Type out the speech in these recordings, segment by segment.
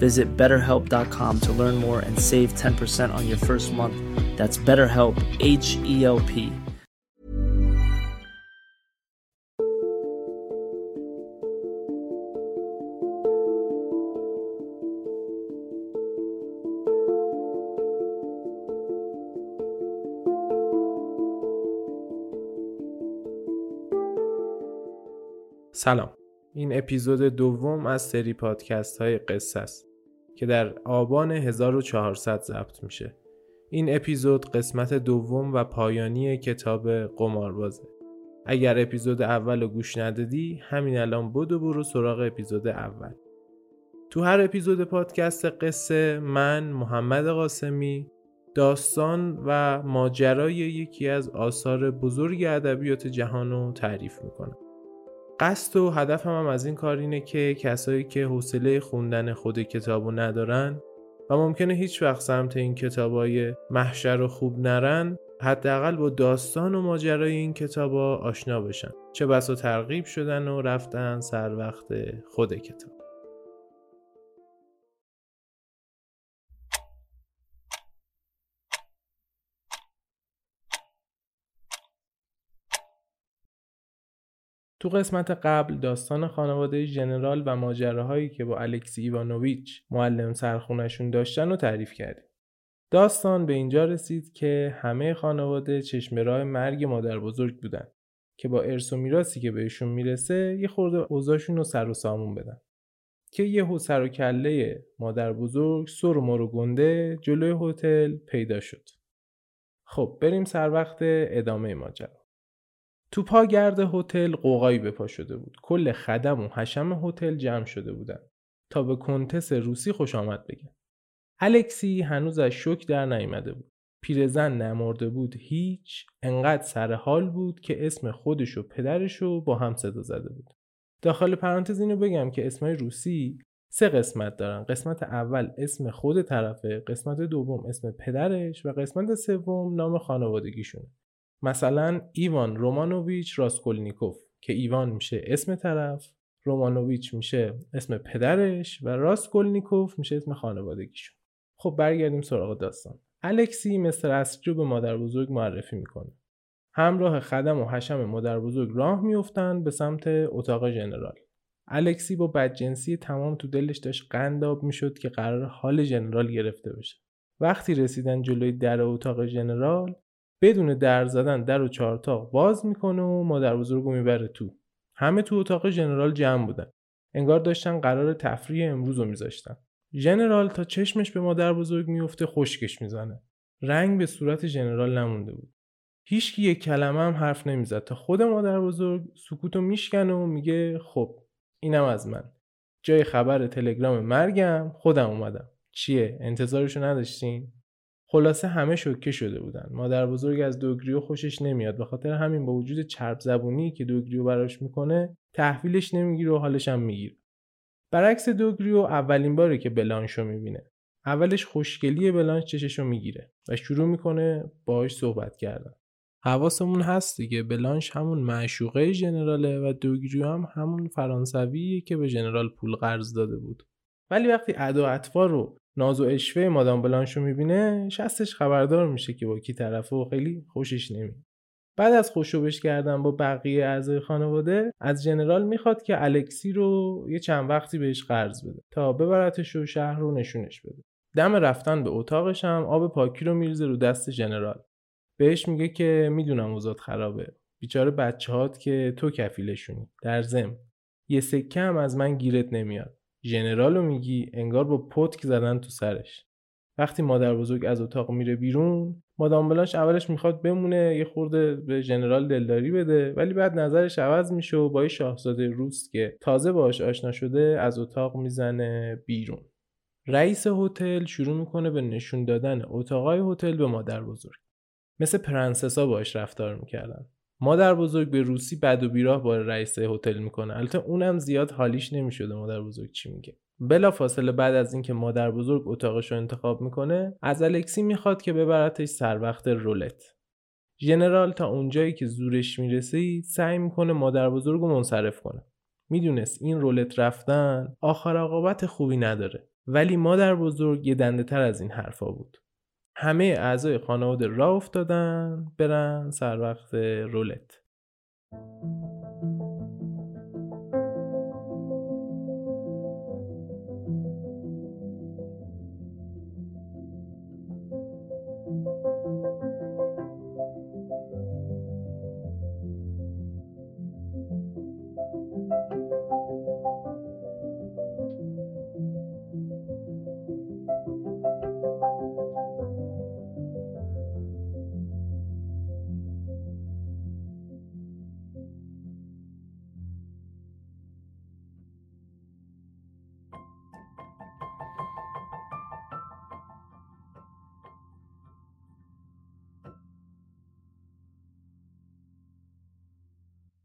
Visit betterhelp.com to learn more and save 10% on your first month. That's BetterHelp, H E L P. سلام این اپیزود دوم از سری پادکست های قصه است که در آبان 1400 ضبط میشه. این اپیزود قسمت دوم و پایانی کتاب قماربازه. اگر اپیزود اول رو گوش ندادی همین الان بدو برو سراغ اپیزود اول. تو هر اپیزود پادکست قصه من محمد قاسمی داستان و ماجرای یکی از آثار بزرگ ادبیات جهان رو تعریف می‌کنم. قصد و هدفم هم از این کار اینه که کسایی که حوصله خوندن خود کتابو ندارن و ممکنه هیچ وقت سمت این کتابای محشر و خوب نرن حداقل با داستان و ماجرای این کتابا آشنا بشن. چه بسا ترغیب شدن و رفتن سر وقت خود کتاب. تو قسمت قبل داستان خانواده ژنرال و ماجراهایی که با الکسی ایوانوویچ معلم سرخونشون داشتن رو تعریف کردیم. داستان به اینجا رسید که همه خانواده چشم مرگ مادر بزرگ بودن که با ارث و میراثی که بهشون می‌رسه یه خورده اوضاعشون رو سر و سامون بدن. که یه سر و کله مادر بزرگ سر و گنده جلوی هتل پیدا شد. خب بریم سر وقت ادامه ماجرا. تو پاگرد هتل قوقایی به پا شده بود. کل خدم و حشم هتل جمع شده بودن تا به کنتس روسی خوش آمد بگن. الکسی هنوز از شوک در نیامده بود. پیرزن نمرده بود هیچ انقدر سر حال بود که اسم خودش و پدرش رو با هم صدا زده بود. داخل پرانتز اینو بگم که اسمای روسی سه قسمت دارن قسمت اول اسم خود طرفه قسمت دوم اسم پدرش و قسمت سوم نام خانوادگیشونه مثلا ایوان رومانوویچ راسکولنیکوف که ایوان میشه اسم طرف رومانوویچ میشه اسم پدرش و راسکولنیکوف میشه اسم خانوادگیشون. خب برگردیم سراغ داستان. الکسی مثل اصلی به مادر بزرگ معرفی می‌کنه. همراه خدم و حشم مادر بزرگ راه میفتن به سمت اتاق ژنرال الکسی با بدجنسی تمام تو دلش داشت قند آب می‌شد که قراره حال ژنرال گرفته بشه. وقتی رسیدن جلوی در اتاق ژنرال بدون در زدن در و چارتاق باز می‌کنه و مادر بزرگ می‌بره تو. همه تو اتاق ژنرال جمع بودن. انگار داشتن قرار تفریح امروز رو میذاشتن. ژنرال تا چشمش به مادر بزرگ میفته خشکش می‌زنه. رنگ به صورت ژنرال نمونده بود. هیچکی یک کلمه هم حرف نمی‌زد. تا خود مادر بزرگ سکوتو میشکنه و میگه خب اینم از من. جای خبر تلگرام مرگم خودم اومدم. چیه؟ انتظارشو نداشتین؟ خلاصه همه شوکه شده بودن. مادر بزرگ از دوگریو خوشش نمیاد. به خاطر همین با وجود چرب زبونی که دوگریو براش می‌کنه تحویلش نمی‌گیره و حالش هم می‌گیره. برعکس دوگریو اولین باره که بلانشو می‌بینه. اولش خوشگلی بلانش چششو می‌گیره و شروع می‌کنه باهاش صحبت کردن. حواسمون هست دیگه. بلانش همون معشوقه ژنراله و دوگریو هم همون فرانسویه که به ژنرال پول قرض داده بود. ولی وقتی ادا اطفال رو ناز و اشوه مادام بلانش رو می‌بینه شستش خبردار میشه که با کی طرفه و خیلی خوشش نمیاد. بعد از خوشوبش کردن با بقیه اعضای خانواده از جنرال می‌خواد که الکسی رو یه چند وقتی بهش قرض بده تا ببرتش و شهر رو نشونش بده. دم رفتن به اتاقش هم آب پاکی رو میریزه رو دست جنرال. بهش میگه که می‌دونم اوضاع خرابه. بیچاره بچه هات که تو کفیلشونی در زم یه سکه هم از من گیرت نمیاد. ژنرالو میگی انگار با پتک زدن تو سرش. وقتی مادر بزرگ از اتاق میره بیرون مادام بلانش اولش می‌خواد بمونه یه خورده به ژنرال دلداری بده ولی بعد نظرش عوض میشه و با یه شاهزاده روس که تازه باهاش آشنا شده از اتاق می‌زنه بیرون. رئیس هتل شروع می‌کنه به نشون دادن اتاقای هتل به مادر بزرگ. مثل پرنسسا باش رفتار می‌کردن. مادر بزرگ به روسی بد و بیراه با رئیس هتل می‌کنه. البته اونم زیاد حالیش نمی‌شده مادر بزرگ چی میگه. بلا فاصله بعد از اینکه مادر بزرگ اتاقش رو انتخاب می‌کنه از الکسی می‌خواد که ببرتش سر وقت رولت. ژنرال تا اونجایی که زورش می‌رسید سعی می‌کنه مادر بزرگ رو منصرف کنه. می‌دونست این رولت رفتن آخر عاقبت خوبی نداره. ولی مادر بزرگ یه دنده تر از این حرفا بود. همه اعضای خانواده را افتادن برن سر وقت رولت.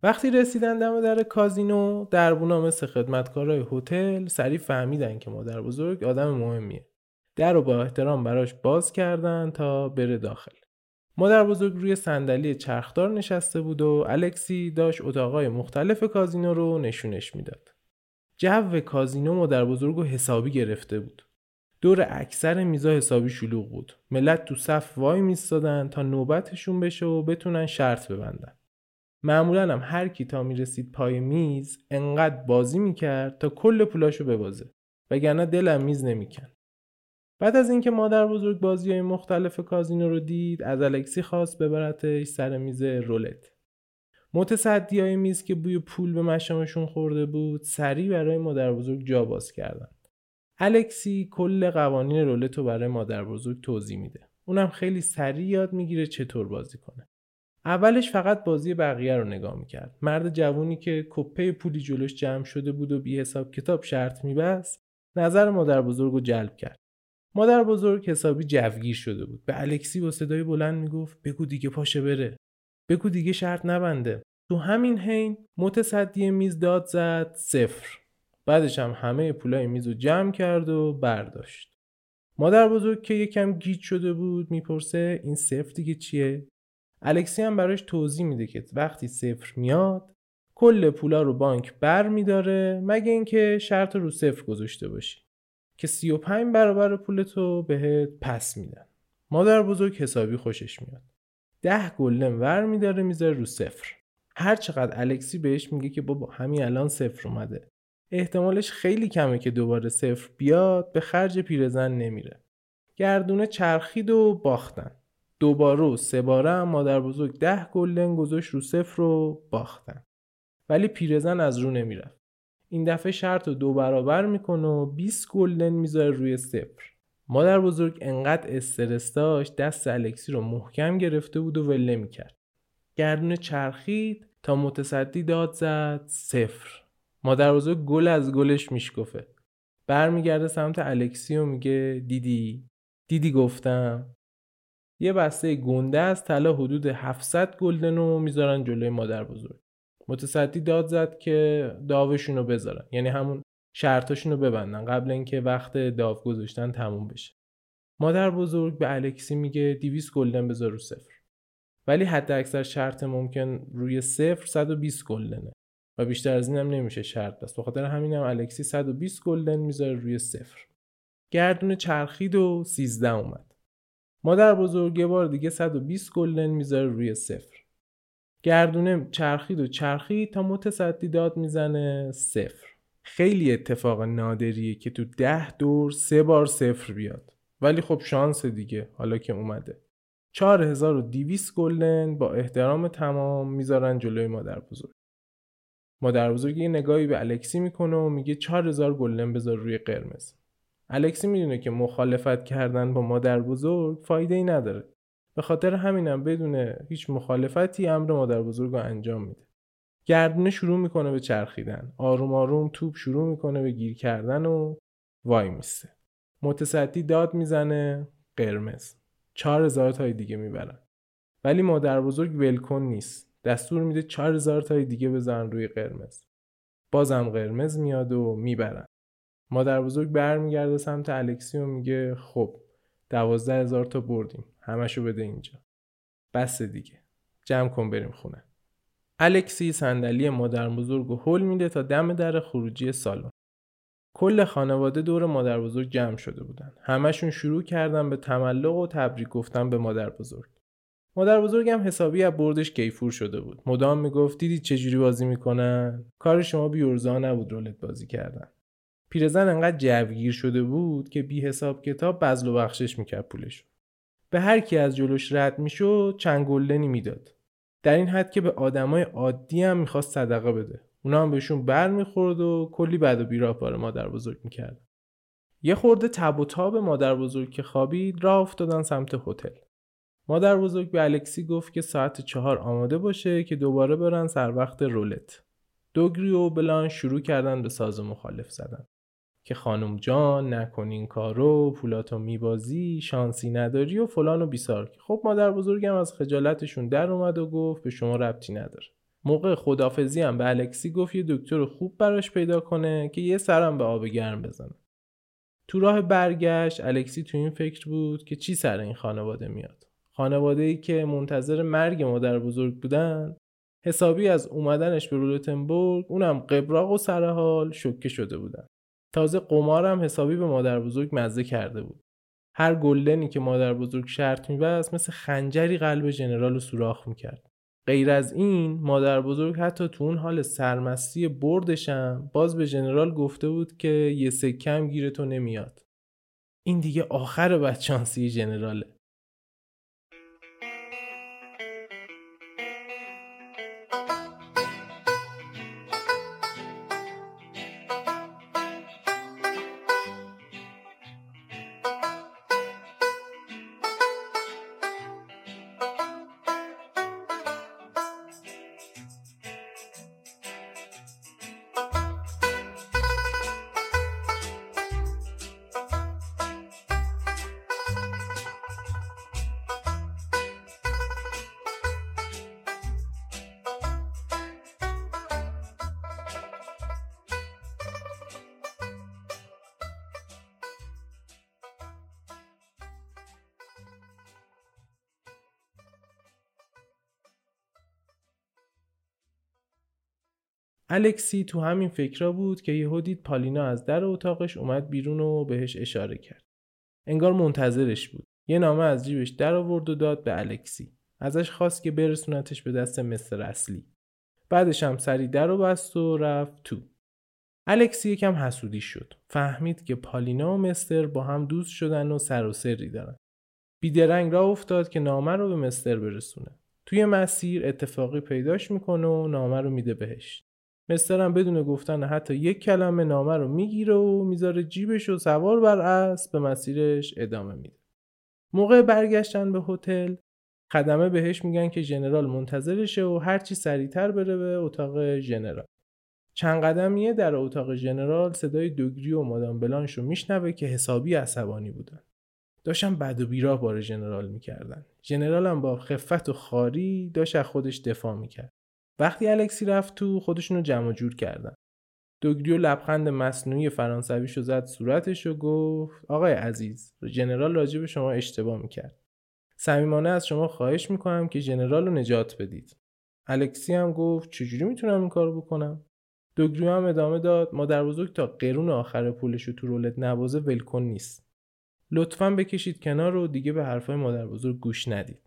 وقتی رسیدن دم در کازینو دربونا مثل خدمتکارای هتل سریع فهمیدن که مادر بزرگ آدم مهمیه. در رو با احترام براش باز کردن تا بره داخل. مادر بزرگ روی صندلی چرخدار نشسته بود و الکسی داشت اتاقای مختلف کازینو رو نشونش می‌داد. جو کازینو مادر بزرگ رو حسابی گرفته بود. دور اکثر میزا حسابی شلوغ بود. ملت تو صف وای میستادن تا نوبتشون بشه و بتونن شرط ببندن. معمولا هم هر کی تا می‌رسید پای میز انقدر بازی می‌کرد تا کل پولاشو ببازه. وگرنه دلم میز نمیکن بعد از اینکه مادر بزرگ بازی های مختلف کازینو رو دید از الکسی خواست ببرتش سر میز رولت. متصدی های میز که بوی پول به مشامشون خورده بود سریع برای مادر بزرگ جا باز کردن. الکسی کل قوانین رولت رو برای مادر بزرگ توضیح میده. اونم خیلی سریع یاد می‌گیره چطور بازی کنه. اولش فقط بازی بقیه رو نگاه می‌کرد. مرد جوونی که کپه پولی جلوش جمع شده بود و بی حساب کتاب شرط میبست نظر مادر بزرگ رو جلب کرد. مادر بزرگ حسابی جوگیر شده بود. به الکسی با صدای بلند می‌گفت بگو دیگه پاشه بره. بگو دیگه شرط نبنده. تو همین حین متصدی میز داد زد صفر. بعدش هم همه پولای میز رو جمع کرد و برداشت. مادر بزرگ که یکم گیج شده بود می‌پرسه این صفر دیگه چیه؟ الکسی هم براش توضیح میده که وقتی صفر میاد کل پولا رو بانک بر میداره مگه اینکه شرط رو صفر گذاشته باشی. که 35 برابر پول تو بهت پس میدن. مادر بزرگ حسابی خوشش میاد. ده گلدن ور میداره می‌ذاره رو صفر. هر چقدر الکسی بهش میگه که بابا همین الان صفر اومده. احتمالش خیلی کمه که دوباره صفر بیاد به خرج پیرزن نمیره. گردونه چرخید و باختن. دوباره و سه باره هم مادر بزرگ ده گلدن گذاشت رو صفر رو باختن. ولی پیرزن از رو نمی‌رفت. این دفعه شرط رو دو برابر می‌کنه و 20 گلدن می‌ذاره روی صفر. مادر بزرگ انقدر استرس داشت دست الکسی رو محکم گرفته بود و ول می‌کرد گردون چرخید تا متصدی داد زد صفر. مادر بزرگ گل از گلش میشکفه. برمیگرده سمت الکسی و میگه دیدی؟ دیدی؟ گفتم. یه بسته گنده از طلا حدود 700 گلدن رو می‌ذارن جلوی مادر بزرگ. متصدی داد زد که داوشون رو بذارن. یعنی همون شرطاشون رو ببندن قبل اینکه وقت داو گذاشتن تموم بشه. مادر بزرگ به الکسی میگه 200 گلدن بذار رو صفر. ولی حد اکثر شرط ممکن روی صفر 120 گلدنه. و بیشتر از این هم نمیشه شرط بس بخاطر همین هم الکسی 120 گلدن می‌ذاره روی صفر. گردون چرخید و 13 اومد. مادر بزرگ یه بار دیگه 120 گلدن می‌ذاره روی صفر. گردونه چرخید و چرخید تا متصدی داد می‌زنه صفر. خیلی اتفاق نادریه که تو ده دور سه بار صفر بیاد. ولی خب شانس دیگه حالا که اومده. 4200 گلدن با احترام تمام می‌ذارن جلوی مادر بزرگ. مادر بزرگ یه نگاهی به الکسی می‌کنه و میگه 4000 گلدن بذار روی قرمز. الکسی می‌دونه که مخالفت کردن با مادر بزرگ فایده ای نداره. به خاطر همینم بدون هیچ مخالفتی امر مادر بزرگ رو انجام میده. گردونه شروع می‌کنه به چرخیدن. آروم آروم توپ شروع می‌کنه به گیر کردن و وای میسته متصدی داد می‌زنه قرمز. چهار هزار تای دیگه می‌برن. ولی مادر بزرگ ولکن نیست. دستور میده چهار هزار تای دیگه بزن روی قرمز. بازم قرمز میاد و می‌برن. مادر بزرگ برمیگرده سمت الکسی و میگه خب دوازده هزار تا بردیم. همشو بده اینجا. بس دیگه. جمع کن بریم خونه. الکسی صندلی مادر بزرگ و هل میده تا دم در خروجی سالن. کل خانواده دور مادر بزرگ جمع شده بودن. همشون شروع کردن به تملق و تبریک گفتن به مادر بزرگ. مادر بزرگم حسابی از بردش کیفور شده بود. مدام می‌گفت دیدید چجوری بازی می‌کنن؟ کار شما بیورزا نبود رولت بازی کردن. پیرزن انقدر جوگیر شده بود که بی حساب کتاب بزل و بخشش می‌کرد پولش به هر کی از جلوش رد می‌شد چند گلدنی می‌داد. در این حد که به آدمای عادی هم می‌خواست صدقه بده. اونا هم بهشون بر می‌خورد و کلی بد و بیراه بار مادر بزرگ می‌کرد. یه خورده تب و تاب مادر بزرگ که خوابید راه افتادن سمت هتل. مادر بزرگ به الکسی گفت که ساعت چهار آماده باشه که دوباره برن سر وقت رولت. دوگری و بلان شروع کردن به ساز مخالف زدن. که خانم جان نکن این کارو پولاتو میبازی شانسی نداری و فلان و بیسار. خب مادر بزرگم از خجالتشون در اومد و گفت به شما ربطی نداره. موقع خدافزی هم به الکسی گفت یه دکتر خوب براش پیدا کنه که یه سرم به آب گرم بزنه. تو راه برگشت الکسی تو این فکر بود که چی سر این خانواده میاد؟ خانواده ای که منتظر مرگ مادر بزرگ بودن حسابی از اومدنش به رولتنبورگ اونم قبراق و سرحال شکه شده بودن. تازه قمارم حسابی به مادر بزرگ مزه کرده بود. هر گلدنی که مادر بزرگ شرط میبست مثل خنجری قلب ژنرال رو سوراخ می‌کرد. غیر از این مادر بزرگ حتی تو اون حال سرمستی بردشم باز به ژنرال گفته بود که یه سکم گیر تو نمیاد. این دیگه آخر بدشانسی ژنراله الکسی تو همین فکرا بود که یهو دید پالینا از در اتاقش اومد بیرون و بهش اشاره کرد. انگار منتظرش بود. یه نامه از جیبش در آورد و داد به الکسی. ازش خواست که برسونتش به دست مستر اصلی. بعدش هم سری در و بست و رفت تو. الکسی یکم حسودی شد. فهمید که پالینا و مستر با هم دوست شدن و سر و سری دارن. بیدرنگ را افتاد که نامه رو به مستر برسونه. توی مسیر اتفاقی پیداش می‌کنه و نامه رو میده بهش. مسترم بدون گفتن حتی یک کلمه نامه رو می‌گیره و می‌ذاره جیبش و سوار بر اسب به مسیرش ادامه میده. موقع برگشتن به هتل خدمه بهش میگن که ژنرال منتظرشه و هرچی سریعتر بره به اتاق ژنرال. چند قدمیه در اتاق ژنرال صدای دوگری و مادام بلانش رو میشنوه که حسابی عصبانی بودن. داشتن بد و بیراه بار ژنرال می‌کردن. ژنرال هم با خفت و خاری داشت از خودش دفاع می‌کرد. وقتی الکسی رفت تو خودشونو جمع جور کردن. دوگریو لبخند مصنوعی فرانسویشو زد صورتش و گفت آقای عزیز ژنرال راجع به شما اشتباه می‌کرد. صمیمانه از شما خواهش می‌کنم که ژنرال رو نجات بدید. الکسی هم گفت چجوری می‌تونم این کارو بکنم؟ دوگریو هم ادامه داد مادر بزرگ تا قرون آخر پولش تو رولت نوازه ولکن نیست. لطفا بکشید کنار و دیگه به حرفای مادر بزرگ گوش ندید.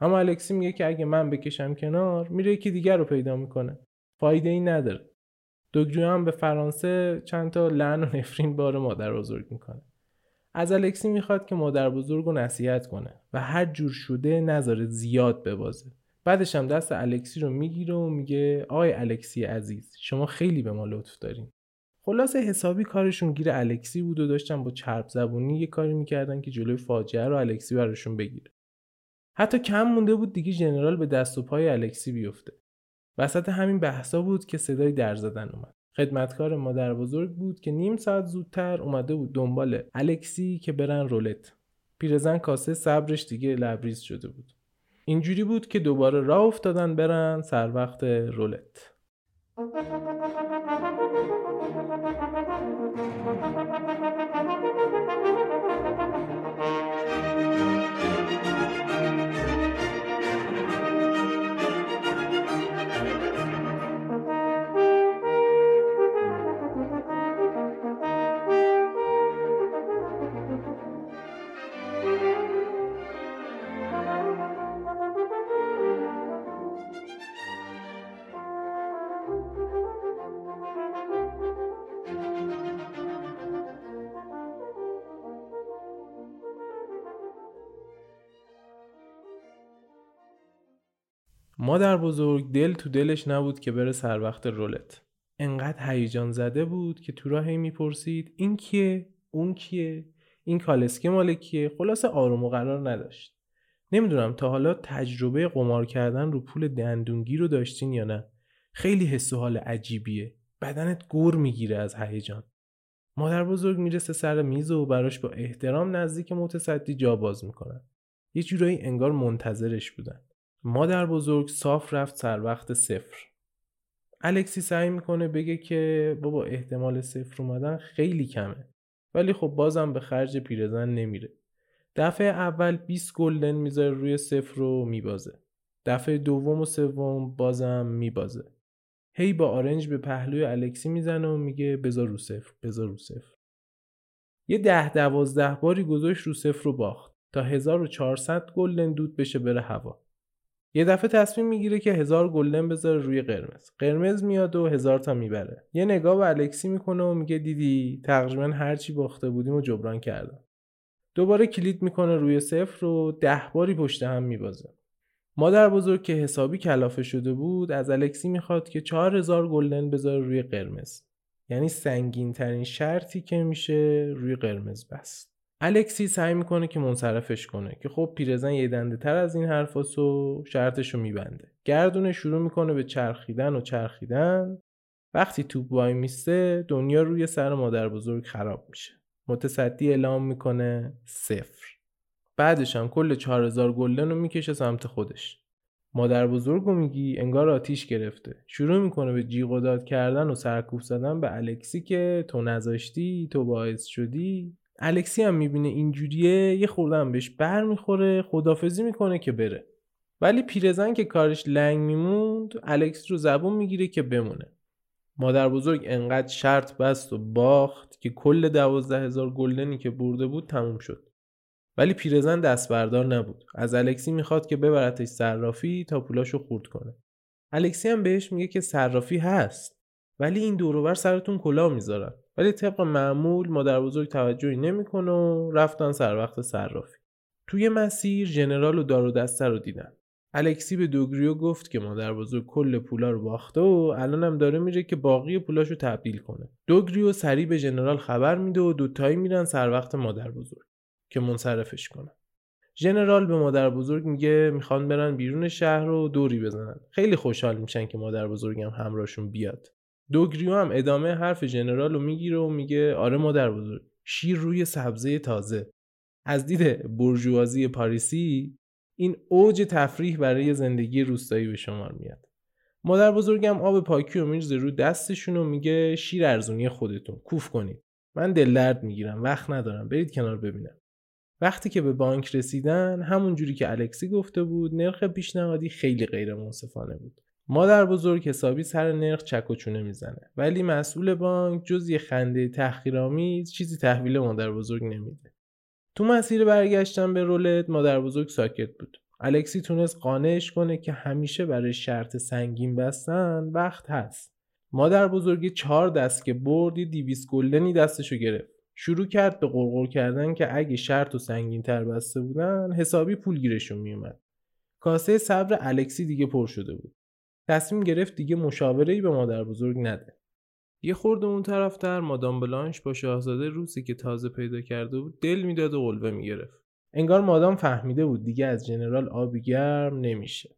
اما الکسی میگه که اگه من بکشم کنار میره یکی دیگر رو پیدا می‌کنه. فایده ای نداره. دوگریو هم به فرانسه چند تا لعن و نفرین بار مادر بزرگ می‌کنه. از الکسی می‌خواد که مادر بزرگ رو نصیحت کنه و هر جور شده نذاره زیاد ببازه. بعدش هم دست الکسی رو می‌گیره و میگه آقای الکسی عزیز شما خیلی به ما لطف دارین. خلاصه حسابی کارشون گیر الکسی بود و داشتن با چرب زبونی یه کاری می‌کردن که جلوی فاجعه رو الکسی براشون بگیره. حتی کم مونده بود دیگه ژنرال به دست و پای الکسی بیفته. وسط همین بحثا بود که صدای در زدن اومد. خدمتکار مادر بزرگ بود که نیم ساعت زودتر اومده بود دنبال الکسی که برن رولت. پیرزن کاسه صبرش دیگه لبریز شده بود. اینجوری بود که دوباره راه افتادن برن سر وقت رولت. مادر بزرگ دل تو دلش نبود که بره سر وقت رولت. انقدر هیجان زده بود که تو راه می‌پرسید این کیه؟ اون کیه؟ این کالسکه مال کیه؟ خلاصه آروم و قرار نداشت. نمی‌دونم تا حالا تجربه قمار کردن رو پول دندونگی رو داشتین یا نه. خیلی حس و حال عجیبیه. بدنت گور می‌گیره از هیجان. مادر بزرگ می‌رسه سر میز و براش با احترام نزدیک متصدی جا باز می‌کنن. یه جورایی انگار منتظرش بودن. مادر بزرگ صاف رفت سر وقت صفر. الکسی سعی می‌کنه بگه که بابا احتمال صفر اومدن خیلی کمه. ولی خب بازم به خرج پیرزن نمیره. دفعه اول 20 گلدن می‌ذاره روی صفر رو میبازه. دفعه دوم و سوم بازم میبازه. هی با آرنج به پهلوی الکسی می‌زنه و میگه بذار رو صفر بذار رو صفر. یه ده دوازده باری گذاشت رو صفر رو باخت. تا 1400 گلدن دود بشه بره هوا. یه دفعه تصمیم می‌گیره که هزار گلدن بذاره روی قرمز. قرمز میاد و هزار تا می‌بره. یه نگاه به الکسی می‌کنه و میگه دیدی تقریبا هرچی باخته بودیم و جبران کردم. دوباره کلید می‌کنه روی صفر و ده باری پشت هم میبازه. مادر بزرگ که حسابی کلافه شده بود از الکسی می‌خواد که چهار هزار گلدن بذاره روی قرمز. یعنی سنگین ترین شرطی که میشه روی قرمز بست. الکسی سعی می‌کنه که منصرفش کنه که خب پیرزن یه دنده تر از این حرفاس و شرطش رو میبنده. گردونه شروع می‌کنه به چرخیدن و چرخیدن. وقتی توپ وای میسته دنیا روی سر مادر بزرگ خراب میشه. متصدی اعلام می‌کنه صفر. بعدش هم کل 4000 گلدن رو می‌کشه سمت خودش. مادر بزرگو میگی انگار آتیش گرفته. شروع می‌کنه به جیغ و داد کردن و سرکوف زدن به الکسی که تو نذاشتی تو باعث شدی. الکسی هم می‌بینه اینجوریه یه خوردن بهش بر می‌خوره خدافزی می‌کنه که بره. ولی پیرزن که کارش لنگ میموند الکسی رو زبون می‌گیره که بمونه. مادر بزرگ انقدر شرط بست و باخت که کل دوازده هزار گلدنی که برده بود تموم شد. ولی پیرزن دست بردار نبود. از الکسی می‌خواد که ببرتش صرافی تا پولاشو خورد کنه. الکسی هم بهش میگه که صرافی هست. ولی این دوروبر سرتون کلاه می‌ذارن. ولی طبق معمول مادر بزرگ توجهی نمی‌کنه و رفتن سر وقت صرافی. توی مسیر ژنرال و دار و دسته رو دیدن. الکسی به دوگریو گفت که مادر بزرگ کل پولا رو باخته و الانم داره میره که باقی پولاشو تبدیل کنه. دوگریو سریع به ژنرال خبر میده و دوتایی میرن سر وقت مادر بزرگ که منصرفش کنن ژنرال به مادر بزرگ میگه می‌خوان برن بیرون شهر رو دوری بزنن. خیلی خوشحال میشن که مادر بزرگم همراهشون بیاد. دوگریو هم ادامه حرف ژنرال رو می‌گیره و میگه آره مادر بزرگ شیر روی سبزه تازه. از دید برجوازی پاریسی این اوج تفریح برای زندگی روستایی به شمار میاد. مادر بزرگم آب پاکی و میرزه رو دستشون و میگه شیر ارزونی خودتون کوف کنید. من دل درد می‌گیرم وقت ندارم برید کنار ببینم. وقتی که به بانک رسیدن همون جوری که الکسی گفته بود نرخ پیشنهادی خیلی غیر منصفانه بود. مادر بزرگ حسابی سر نرخ چک و چونه می‌زنه. ولی مسئول بانک جز یه خنده تحقیرآمیز چیزی تحویل مادر بزرگ نمیده. تو مسیر برگشتن به رولت مادر بزرگ ساکت بود. الکسی تونست قانعش کنه که همیشه برای شرط سنگین بستن وقت هست. مادر بزرگ چهار دست که بردی دیویس گلدنی دستشو گرفت. شروع کرد به قرقر کردن که اگه شرط و سنگین تر بسته بودن حسابی پول گیرشون میومد کاسه صبر الکسی دیگه پر شده بود. تصمیم گرفت دیگه مشاوره به مادر بزرگ نده. یه خورده اون طرفتر مادام بلانش با شاهزاده روسی که تازه پیدا کرده بود دل می‌داد و قلبه می‌گرفت. انگار مادام فهمیده بود دیگه از جنرال آبی گرم نمیشه.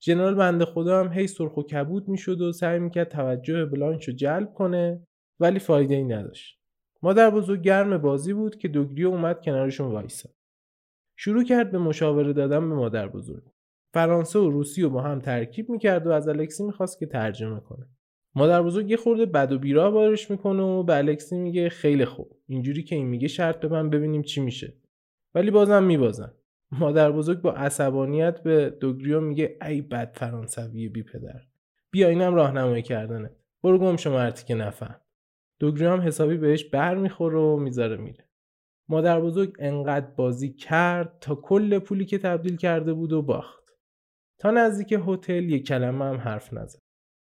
جنرال بنده خدا هم هی سرخ و کبود می‌شد و سعی می‌کرد توجه بلانش رو جلب کنه ولی فایده ای نداشت. مادر بزرگ گرم بازی بود که دوگریو اومد کنارشون وایسا شروع کرد به مشاوره دادن به مادر بزرگ. فرانسه و روسی رو با هم ترکیب می‌کرد و از الکسی می‌خواست که ترجمه کنه. مادر بزرگ یه خورده بد و بیرا بارش می‌کنه و به الکسی میگه خیلی خوب. اینجوری که این میگه شرط به من ببینیم چی میشه. ولی بازم میبازن. مادر بزرگ با عصبانیت به دوگریو میگه ای بد فرانسوی بی پدر. بیا اینم راهنمایی کردنه برو گم شما که نفهم. دوگریو هم حسابی بهش بر می‌خوره و می‌ذاره میره. مادر بزرگ انقدر بازی کرد تا کل پولی که تبدیل کرده بود و باخت. تا نزدیک هتل یک کلمه هم حرف نزد.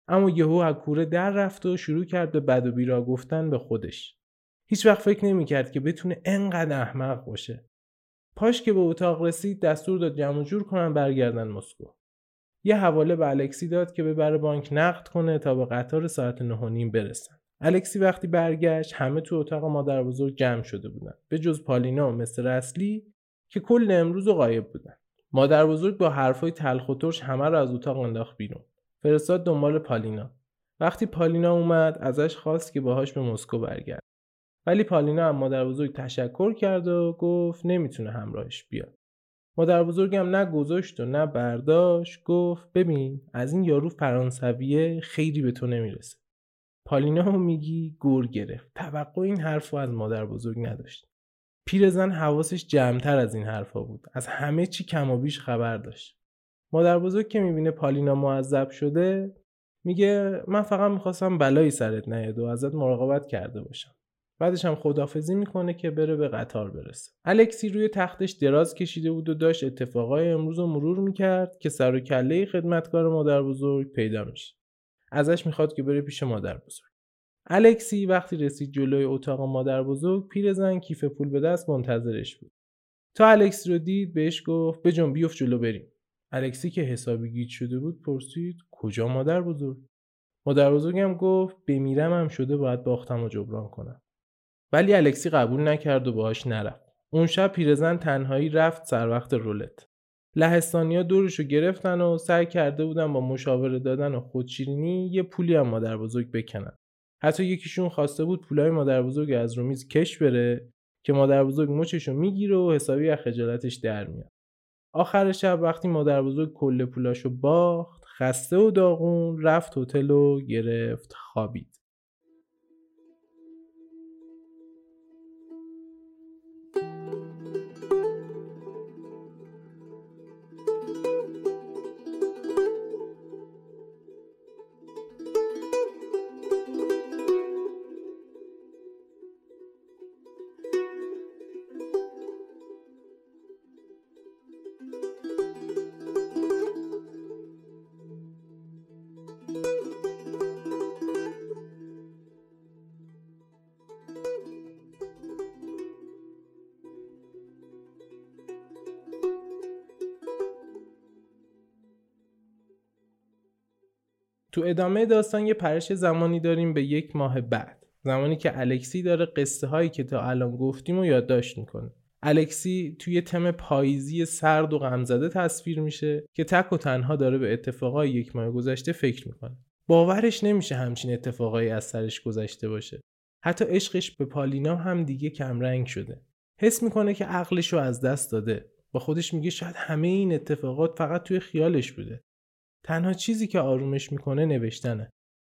اما یهو از کوره در رفت و شروع کرد به بد و بیرا گفتن به خودش. هیچ وقت فکر نمی‌کرد که بتونه انقدر احمق باشه. پاش که به اتاق رسید دستور داد جمع جور کنن برگردن مسکو. یه حواله به الکسی داد که ببره بانک نقد کنه تا به قطار ساعت نه نیم برسن. الکسی وقتی برگشت همه تو اتاق مادر بزرگ جمع شده بودن. به جز پالینا و مستر اصلی که کل امروز غایب بودن. مادر بزرگ با حرفای تلخ و ترش همه رو از اتاق انداخت بیرون. فرستاد دنبال پالینا وقتی پالینا اومد ازش خواست که باهاش به مسکو برگرد. ولی پالینا هم مادر بزرگ تشکر کرد و گفت نمی‌تونه همراهش بیاد. مادر بزرگم نه گذاشت و نه برداشت گفت ببین از این یارو فرانسویه خیلی به تو نمی‌رسه. پالینا هم میگی گور گرفت. توقع این حرف از مادر بزرگ نداشت. پیرزن حواسش جمعتر از این حرفا بود. از همه چی کم و بیش خبر داشت. مادر بزرگ که می‌بینه پالینا معذب شده میگه من فقط می‌خواستم بلایی سرت نیاد و ازت مراقبت کرده باشم. بعدش هم خدافزی می‌کنه که بره به قطار برسه. الکسی روی تختش دراز کشیده بود و داشت اتفاقای امروز رو مرور می‌کرد که سر و کله خدمتکار مادر بزرگ پیدا میشه. ازش می‌خواد که بره پیش مادر بزرگ. الکسی وقتی رسید جلوی اتاق مادر بزرگ پیرزن کیف پول به دست منتظرش بود. تا الکسی رو دید بهش گفت بجن بیفت جلو بریم. الکسی که حسابی گیج شده بود پرسید کجا مادر بزرگ؟ مادر بزرگم گفت بمیرم هم شده باید باختم و جبران کنم. ولی الکسی قبول نکرد و باهاش نرفت. اون شب پیرزن تنهایی رفت سر وقت رولت. لهستانیا دورشو گرفتن و سعی کرده بودن با مشاوره دادن و خودشیرینی یه پولی هم مادر بزرگ بکنن. حتی یکیشون خواسته بود پولای مادر بزرگ از رومیز کش بره که مادر بزرگ مچشو می‌گیره و حسابی از خجالتش در میاد. آخر شب وقتی مادر بزرگ کل پولاشو باخت خسته و داغون رفت هتل و گرفت خوابید. ادامه داستان یه پرش زمانی داریم به یک ماه بعد. زمانی که الکسی داره قصه هایی که تا الان گفتیم و یادداشت می‌کنه. الکسی توی تم پاییزی سرد و غمزده تصویر میشه که تک و تنها داره به اتفاقای یک ماه گذشته فکر می‌کنه. باورش نمیشه همچین اتفاقایی از سرش گذشته باشه. حتی عشقش به پالینا هم دیگه کمرنگ شده. حس می‌کنه که عقلش رو از دست داده. با خودش میگه شاید همه این اتفاقات فقط توی خیالش بوده. تنها چیزی که آرومش می‌کنه نوشتنه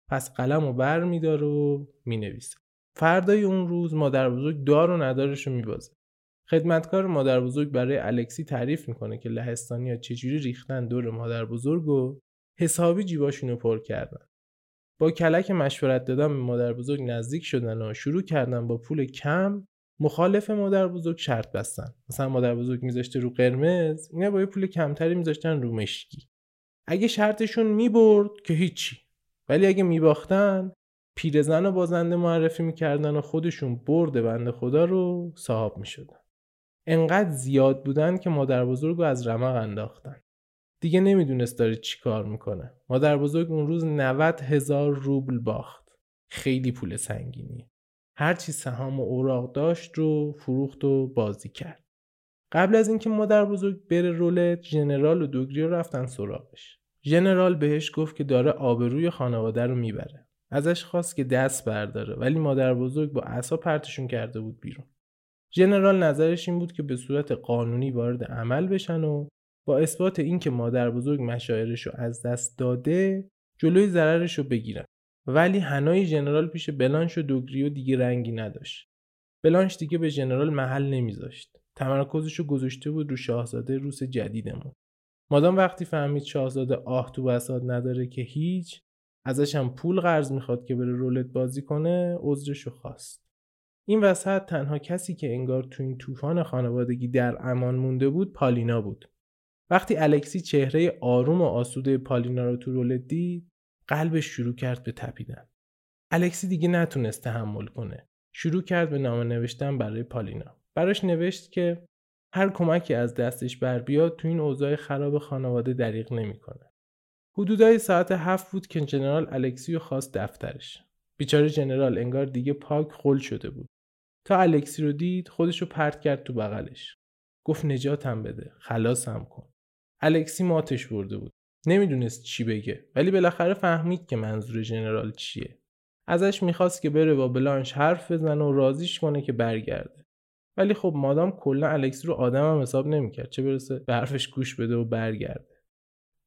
پس قلم و بر میداره و می‌نویسه فردای اون روز مادر بزرگ دار و ندارش رو میبازه خدمتکار مادر بزرگ برای الکسی تعریف می‌کنه که لهستانیا چجوری ریختن دور مادر بزرگ و حسابی جیباشونو پر کردن. با کلک مشورت دادن به مادر بزرگ نزدیک شدن و شروع کردن با پول کم مخالف مادر بزرگ شرط بستن. مثلا مادر بزرگ میذاشته رو قرمز اینا با یه پول کمتری میذاشتن رو مشکی. اگه شرطشون می‌برد که هیچی. ولی اگه میباختن پیرزن و بازنده معرفی می‌کردن و خودشون برد بنده خدا رو صاحب می‌شدن. انقدر زیاد بودن که مادر بزرگ رو از رمق انداختن. دیگه نمی‌دونست داره چی کار می‌کنه. مادر بزرگ اون روز 90 هزار روبل باخت. خیلی پول سنگینی. هرچی سهام و اوراق داشت رو فروخت و بازی کرد. قبل از اینکه مادر بزرگ بره رولت ژنرال و دوگریو رفتن سراغش. ژنرال بهش گفت که داره آبروی خانواده رو می‌بره. ازش خواست که دست برداره ولی مادر بزرگ با عصا پرتشون کرده بود بیرون. ژنرال نظرش این بود که به صورت قانونی وارد عمل بشن و با اثبات اینکه مادر بزرگ مشاعرش رو از دست داده جلوی ضررش رو بگیرن ولی هنای ژنرال پیش بلانش و دوگریو دیگه رنگی نداشت بلانش دیگه به ژنرال محل نمیذاشت تمرکزش رو گذاشته بود رو شاهزاده روس جدیدمون. مادام وقتی فهمید شاهزاده آه تو بساط نداره که هیچ ازش هم پول قرض می‌خواد که بره رولت بازی کنه عذرشو خواست. این وسط تنها کسی که انگار تو این طوفان خانوادگی در امان مونده بود پالینا بود. وقتی الکسی چهره آروم و آسوده پالینا رو تو رولت دید قلبش شروع کرد به تپیدن. الکسی دیگه نتونست تحمل کنه. شروع کرد به نامه نوشتن برای پالینا. براش نوشت که هر کمکی از دستش بر بیاد تو این اوضاع خراب خانواده دریغ نمی‌کنه. حدودای ساعت هفت بود که جنرال الکسی رو خواست دفترش. بیچاره جنرال انگار دیگه پاک خل شده بود. تا الکسی رو دید خودش رو پرت کرد تو بغلش. گفت نجاتم بده خلاصم کن. الکسی ماتش برده بود. نمی‌دونست چی بگه ولی بالاخره فهمید که منظور جنرال چیه. ازش می‌خواست که بره با بلانش حرف بزنه و رازیش کنه که برگرده. ولی خب مادام کلا الکسی رو آدم هم حساب نمی‌کرد چه برسه به حرفش گوش بده و برگرده.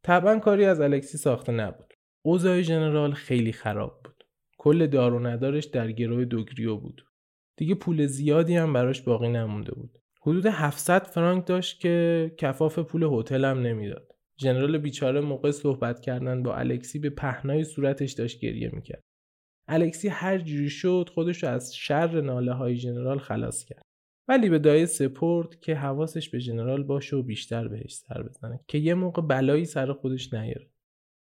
طبعا کاری از الکسی ساخته نبود. اوضاع جنرال خیلی خراب بود. کل دار و ندارش در گروه دوگریو بود. دیگه پول زیادی هم براش باقی نمونده بود. حدود 700 فرانک داشت که کفاف پول هتل هم نمی‌داد. ژنرال بیچاره موقع صحبت کردن با الکسی به پهنای صورتش داشت گریه می‌کرد. الکسی هر جوری شد خودش رو از شر ناله های ژنرال خلاص کرد. ولی به دایه سپورت که حواسش به ژنرال باشه و بیشتر بهش سر بزنه که یه موقع بلایی سر خودش نیاره.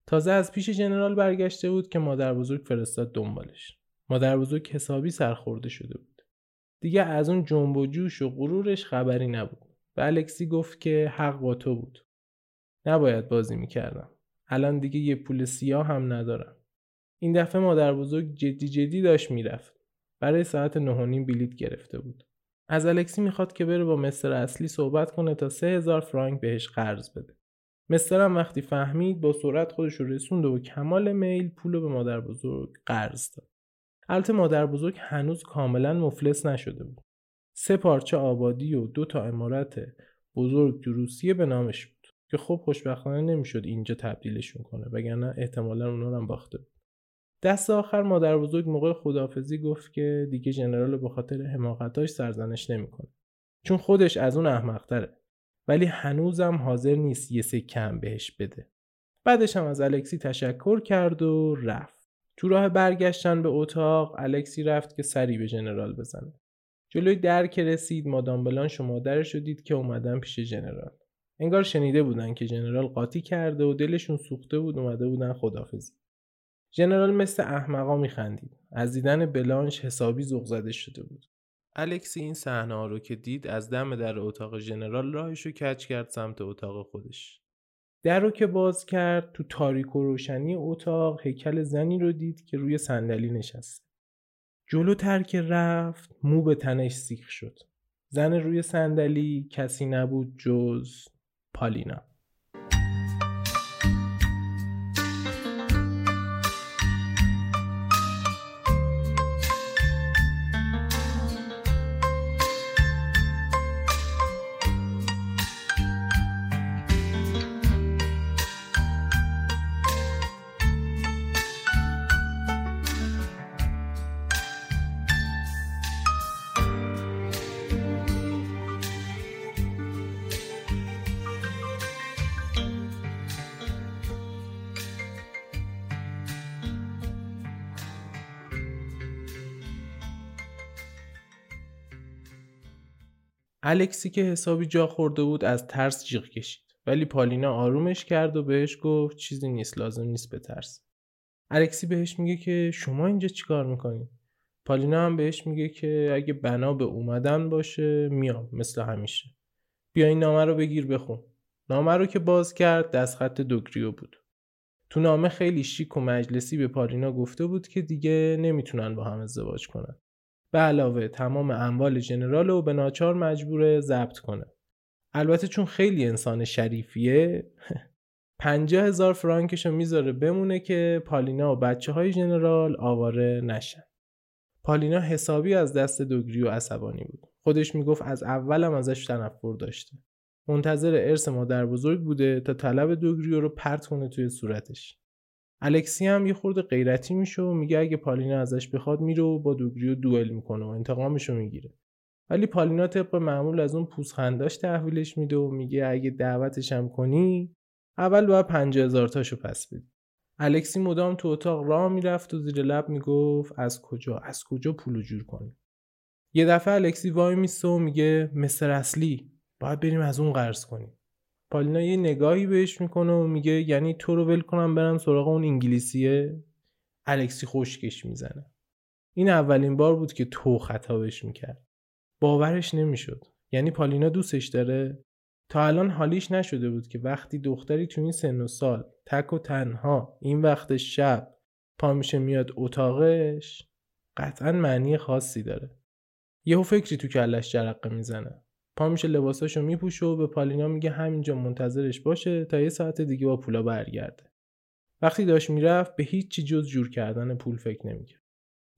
تازه از پیش ژنرال برگشته بود که مادر بزرگ فرستاد دنبالش. مادر بزرگ حسابی سرخورده شده بود. دیگه از اون جنب و جوش و غرورش خبری نبود و الکسی گفت که حق با تو بود. نباید بازی می‌کردم. الان دیگه یه پول سیاه هم ندارم. این دفعه مادر بزرگ جدی جدی داشت می‌رفت. برای ساعت نهانیم بلیت گرفته بود. از الکسی می‌خواد که بره با مستر اصلی صحبت کنه تا سه هزار فرانک بهش قرض بده. مسترم وقتی فهمید با سرعت خودش رو رسوند و کمال میل پول رو به مادر بزرگ قرض داد. البته مادر بزرگ هنوز کاملا مفلس نشده بود. سه پارچه آبادی و دو تا امارت بزرگ تو روسیه به نامش بود که خب خوشبختانه نمی‌شد اینجا تبدیلشون کنه وگرنه احتمالا اونا هم باخته بود. دست آخر مادر بزرگ موقع خدافزی گفت که دیگه جنرال به خاطر حماقتاش سرزنش نمی‌کنه. چون خودش از اون احمقتره. ولی هنوزم حاضر نیست یه سکه هم بهش بده. بعدش هم از الکسی تشکر کرد و رفت. تو راه برگشتن به اتاق الکسی رفت که سری به جنرال بزنه. جلوی در که رسید مادام بلانش و مادرش رو دید که اومدن پیش جنرال. انگار شنیده بودن که جنرال قاطی کرده و دلشون سوخته بود اومده بودن خدافزی جنرال مثل احمقا میخندید. از دیدن بلانش حسابی ذوق زده شده بود. الکسی این صحنه رو که دید از دم در اتاق ژنرال راهش رو کچ کرد سمت اتاق خودش. در رو که باز کرد تو تاریک و روشنی اتاق هیکل زنی رو دید که روی صندلی نشسته. جلوتر که رفت مو به تنش سیخ شد. زن روی صندلی کسی نبود جز پالینا. الکسی که حسابی جا خورده بود از ترس جیغ کشید. ولی پالینا آرومش کرد و بهش گفت چیزی نیست لازم نیست به ترس الکسی بهش میگه که شما اینجا چیکار می‌کنید پالینا هم بهش میگه که اگه بنا به اومدن باشه میام مثل همیشه. بیا این نامه رو بگیر بخون. نامه رو که باز کرد دستخط دوگریو بود. تو نامه خیلی شیک و مجلسی به پالینا گفته بود که دیگه نمی‌تونن با هم ازدواج کنن. به علاوه تمام اموال جنرال رو به ناچار مجبوره ضبط کنه. البته چون خیلی انسان شریفیه پنجاه هزار فرانکش رو می‌ذاره بمونه که پالینا و بچه های جنرال آواره نشن. پالینا حسابی از دست دوگریو عصبانی بود. خودش می‌گفت از اولم ازش تنفر داشته. منتظر ارث مادر بزرگ بوده تا طلب دوگریو رو پرت کنه توی صورتش. الکسی هم یه خورده غیرتی میشه و میگه اگه پالینا ازش بخواد میره و با دوگریو دوئل می‌کنه و انتقامش رو می‌گیره. ولی پالینا طبق معمول از اون پوزخنداش تحویلش میده و میگه اگه دعوتش هم کنی اول باید پنجاه هزار تاشو پس بدی. الکسی مدام تو اتاق راه می‌رفت و زیر لب می‌گفت از کجا از کجا پولو جور کنی؟ یه دفعه الکسی وای میسته و میگه مستر اصلی باید بریم از اون قرض کنیم. پالینا یه نگاهی بهش می‌کنه و میگه یعنی تو رو ول کنم برم سراغ اون انگلیسیه. الکسی خوشکش می‌زنه. این اولین بار بود که تو خطابش می‌کرد. باورش نمی‌شد. یعنی پالینا دوستش داره. تا الان حالیش نشده بود که وقتی دختری تو این سن و سال تک و تنها این وقت شب پا میشه میاد اتاقش قطعا معنی خاصی داره. یهو فکری تو کلش جرقه می‌زنه. پا میشه لباساشو میپوشه و به پالینا میگه همینجا منتظرش باشه تا یه ساعت دیگه با پولا برگرده. وقتی داشت می‌رفت به هیچی جز جور کردن پول فکر نمی‌کرد.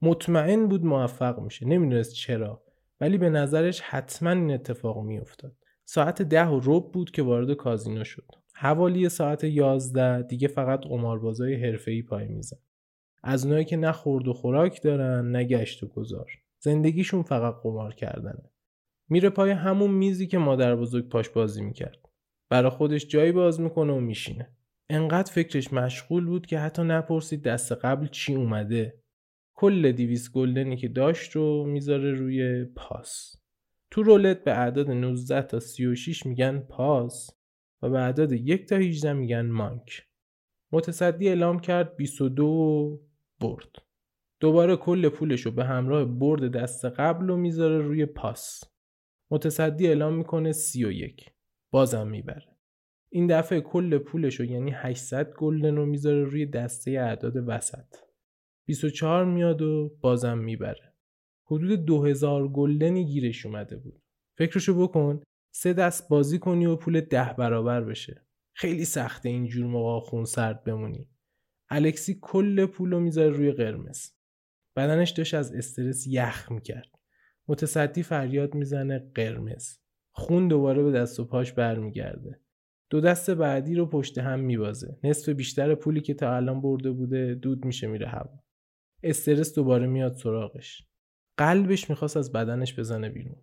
مطمئن بود موفق میشه نمی‌دونست چرا ولی به نظرش حتما این اتفاق میافتاد. ساعت ده و رب بود که وارد کازینو شد. حوالی ساعت یازده دیگه فقط قماربازای حرفه‌ای پای میزن از اونایی که نه خورد و خوراک دارن نه گشت و گذار. زندگیشون فقط قمار کردنه. میره پای همون میزی که مادر بزرگ پاش بازی می‌کرد. برا خودش جایی باز می‌کنه و میشینه. انقدر فکرش مشغول بود که حتی نپرسید دست قبل چی اومده. کل دیویس گلدنی که داشت رو می‌ذاره روی پاس. تو رولت به اعداد 19 تا 36 میگن پاس و به اعداد 1 تا 18 میگن مانک. متصدی اعلام کرد 22 و برد. دوباره کل پولش رو به همراه برد دست قبل رو می‌ذاره روی پاس. متصدی اعلام می‌کنه 31 بازم می‌بره. این دفعه کل پولش رو یعنی 800 گلدن رو می‌ذاره روی دسته اعداد وسط. 24 میاد و بازم می‌بره. حدود 2000 گلدنی گیرش اومده بود. فکرشو بکن سه دست بازی کنی و پول ده برابر بشه. خیلی سخته اینجور موقع خون سرد بمونی. الکسی کل پول رو می‌ذاره روی قرمز. بدنش داشت از استرس یخ می‌کرد. متصدی فریاد می‌زنه قرمز. خون دوباره به دست و پاش برمیگرده. دو دست بعدی رو پشت هم میبازه. نصف بیشتر پولی که تا الان برده بوده دود میشه میره هوا. استرس دوباره میاد سراغش. قلبش می‌خواست از بدنش بزنه بیرون.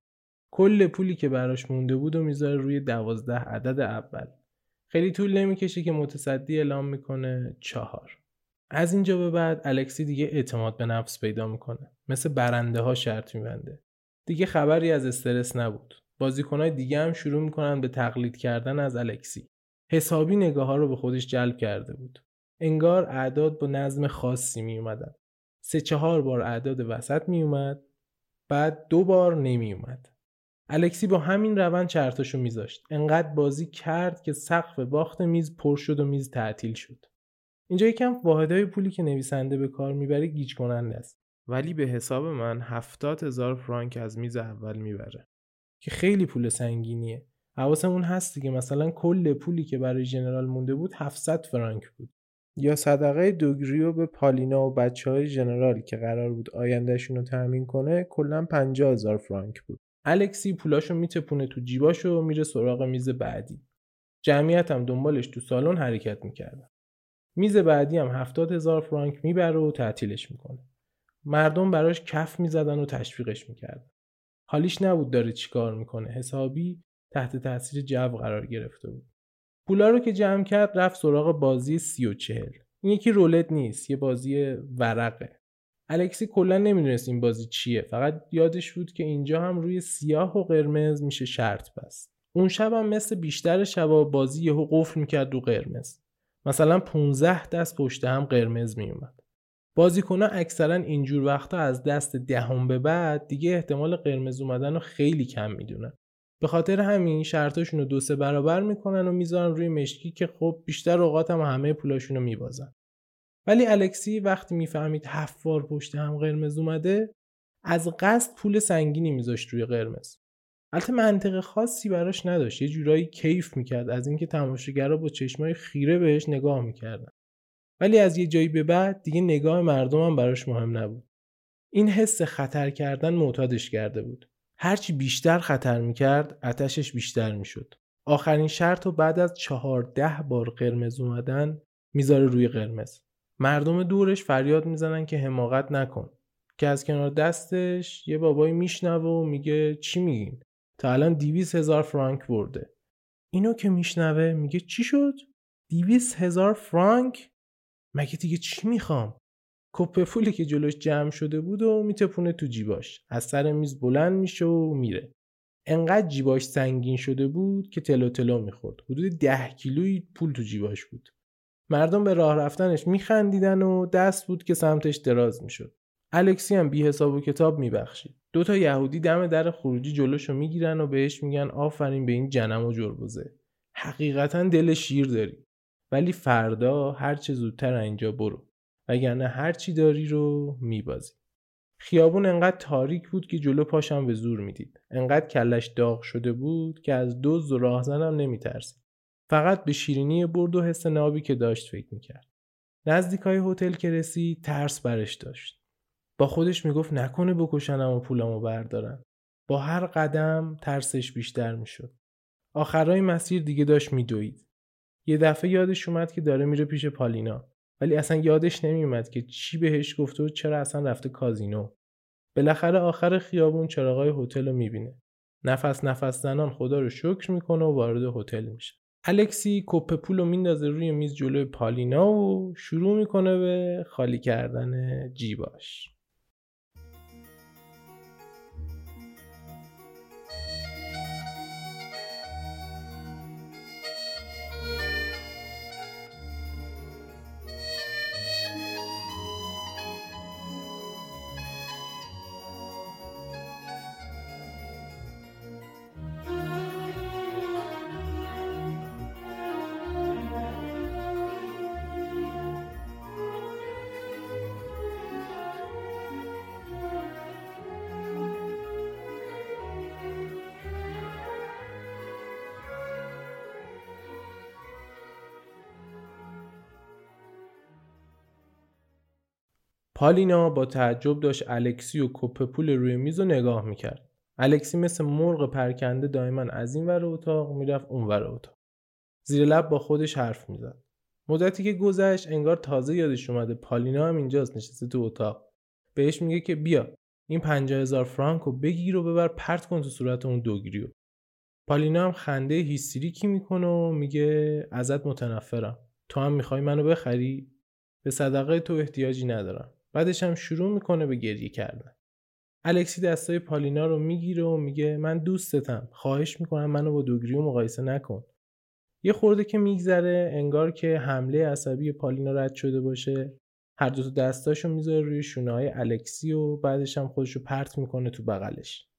کل پولی که براش مونده بود و می‌ذاره روی دوازده عدد اول. خیلی طول نمی‌کشه که متصدی اعلام می‌کنه چهار. از اینجا به بعد الکسی دیگه اعتماد به نفس پیدا می‌کنه. مثل برنده ها شرط میبنده. دیگه خبری از استرس نبود. بازیکنهای دیگه هم شروع می‌کنن به تقلید کردن از الکسی. حسابی نگاه ها رو به خودش جلب کرده بود. انگار اعداد با نظم خاصی می سه چهار بار اعداد وسط می اومد بعد دو بار نمی اومد الکسی با همین روند چرتاشو میذاشت. انقدر بازی کرد که سقف باخت میز پر شد و میز تعطیل شد. اینجا یکم واحدهای پولی که نویسنده به کار می‌بره گیج کننده است. ولی به حساب من هفتاد هزار فرانک از میز اول می‌بره. که خیلی پول سنگینیه. حواسمون هست دیگه. مثلا کل پولی که برای جنرال مونده بود 700 فرانک بود. یا صدقه دوگریو به پالینا و بچه های جنرال که قرار بود آیندهشون رو تأمین کنه کلا 50 هزار فرانک بود. الکسی پولاشو میتپونه تو جیباشو و میره سراغ میز بعدی. جمعیت هم دنبالش تو سالن حرکت می‌کردن میز بعدی هم هفتاد هزار فرانک می‌بره و تعطیلش می‌کنه. مردم براش کف می‌زدن و تشویقش می‌کردن. حالیش نبود داره چیکار می‌کنه. حسابی تحت تاثیر جو قرار گرفته بود. پولا رو که جمع کرد رفت سراغ بازی سی و چهل. این یکی رولت نیست یه بازی ورقه. الکسی کلا نمی‌دونست این بازی چیه. فقط یادش بود که اینجا هم روی سیاه و قرمز میشه شرط بست. اون شب هم مثل بیشتر شبا بازی یهو قفل می‌کرد رو قرمز. مثلا 15 دست پشت هم قرمز میومد بازیکنها اکثرا اینجور وقتا از دست دهم به بعد دیگه احتمال قرمز اومدن رو خیلی کم می‌دونن. به خاطر همین شرطاشون رو دو سه برابر می‌کنن و می‌ذارن روی مشکی که خب بیشتر اوقات هم همه پولاشون رو میبازن. ولی الکسی وقتی می‌فهمید هفت بار پشت هم قرمز اومده از قصد پول سنگینی میذاشت روی قرمز. البته منطق خاصی براش نداشت. یه جورایی کیف می‌کرد. از اینکه تماشاگرها با چشمای خیره بهش نگاه می‌کردن. ولی از یه جایی به بعد دیگه نگاه مردم هم براش مهم نبود. این حس خطر کردن معتادش کرده بود. هرچی بیشتر خطر می‌کرد اتشش بیشتر می‌شد. آخرین شرط و بعد از چهارده بار قرمز اومدن می‌ذاره روی قرمز. مردم دورش فریاد می‌زنن که حماقت نکن. که از کنار دستش یه بابایی میشنوه و میگه چی میگین؟ تا الان دیویس هزار فرانک برده. اینو که میشنوه میگه چی شد؟ دیویس هزار فرانک؟ مگه دیگه چی می‌خوام؟ کپ پولی که جلوش جمع شده بود و میتپونه تو جیباش. از سر میز بلند میشه و میره. انقدر جیباش سنگین شده بود که تلو تلو می‌خورد. حدود ده کیلوی پول تو جیباش بود. مردم به راه رفتنش میخندیدن و دست بود که سمتش دراز می‌شد. الکسی هم بی حساب و کتاب میبخشید. دو تا یهودی دم در خروجی جلوشو می‌گیرن و بهش میگن آفرین به این جنم و جربوزه. حقیقتا دل شیر داری. ولی فردا هرچه زودتر اینجا برو وگرنه هرچی داری رو میبازی. خیابون انقدر تاریک بود که جلو پاشم به زور می‌دید. انقدر کلش داغ شده بود که از دوز و راهزنم نمیترسید. فقط به شیرینی برد و حس نابی که داشت فکر می‌کرد. نزدیکای هتل که رسید ترس برش داشت. با خودش می‌گفت نکنه بکشنم و پولمو بردارن با هر قدم ترسش بیشتر می‌شد. آخرای مسیر دیگه داشت میدوید. یه دفعه یادش اومد که داره میره پیش پالینا. ولی اصلا یادش نمیومد که چی بهش گفته و چرا اصلا رفته کازینو. بالاخره آخر خیابون چراغای هتل رو می‌بینه. نفس نفس زنان خدا رو شکر می‌کنه و وارد هتل میشه. الکسی کپ پول رو میندازه روی میز جلوی پالینا و شروع می‌کنه به خالی کردن جیباش. پالینا با تعجب داشت الکسی و کپ پول روی میز رو نگاه می‌کرد. الکسی مثل مرغ پرکنده دائما از این ور اتاق می‌رفت اون ور اتاق. زیر لب با خودش حرف می‌زد. مدتی که گذشت انگار تازه یادش اومده پالینا هم اینجاست نشسته تو اتاق. بهش میگه که بیا این پنجاه هزار فرانک رو بگیر و ببر پرت کن تو صورت اون دوگریو. پالینا هم خنده هیستریکی می‌کنه و میگه ازت متنفرم. تو هم می‌خوای منو بخری؟ به صدقه تو احتیاجی ندارم. بعدش هم شروع می‌کنه به گریه کردن. الکسی دستای پالینا رو می‌گیره و میگه من دوستتم خواهش می‌کنم منو با دوگریو مقایسه نکن. یه خورده که میگذره انگار که حمله عصبی پالینا رد شده باشه. هر دو تا دستاشو می‌ذاره روی شونه های الکسی و بعدش هم خودشو پرت می‌کنه تو بغلش.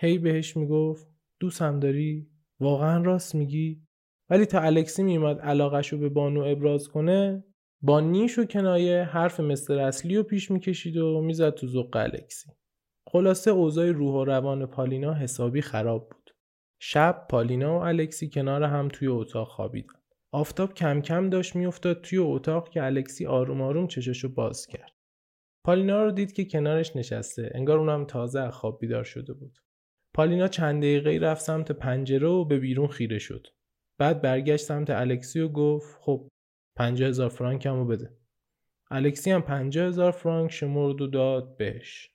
هی بهش می‌گفت دوستم داری؟ واقعا راست میگی؟ ولی تا الکسی میومد علاقش به بانو ابراز کنه با نیش و کنایه حرف مستر اصلی رو پیش می‌کشید و می‌زد تو زق الکسی. خلاصه اوضاع روح و روان پالینا حسابی خراب بود. شب پالینا و الکسی کنار هم توی اتاق خوابیدن. آفتاب کم کم داشت میافتاد توی اتاق که الکسی آروم آروم چششو باز کرد. پالینا رو دید که کنارش نشسته انگار اونم تازه از خواب بیدار شده بود. پالینا چند دقیقه رفت سمت پنجره و به بیرون خیره شد. بعد برگشت سمت الکسی و گفت خب پنجاه هزار فرانک همو بده. الکسی هم پنجاه هزار فرانک شمرد و داد بهش.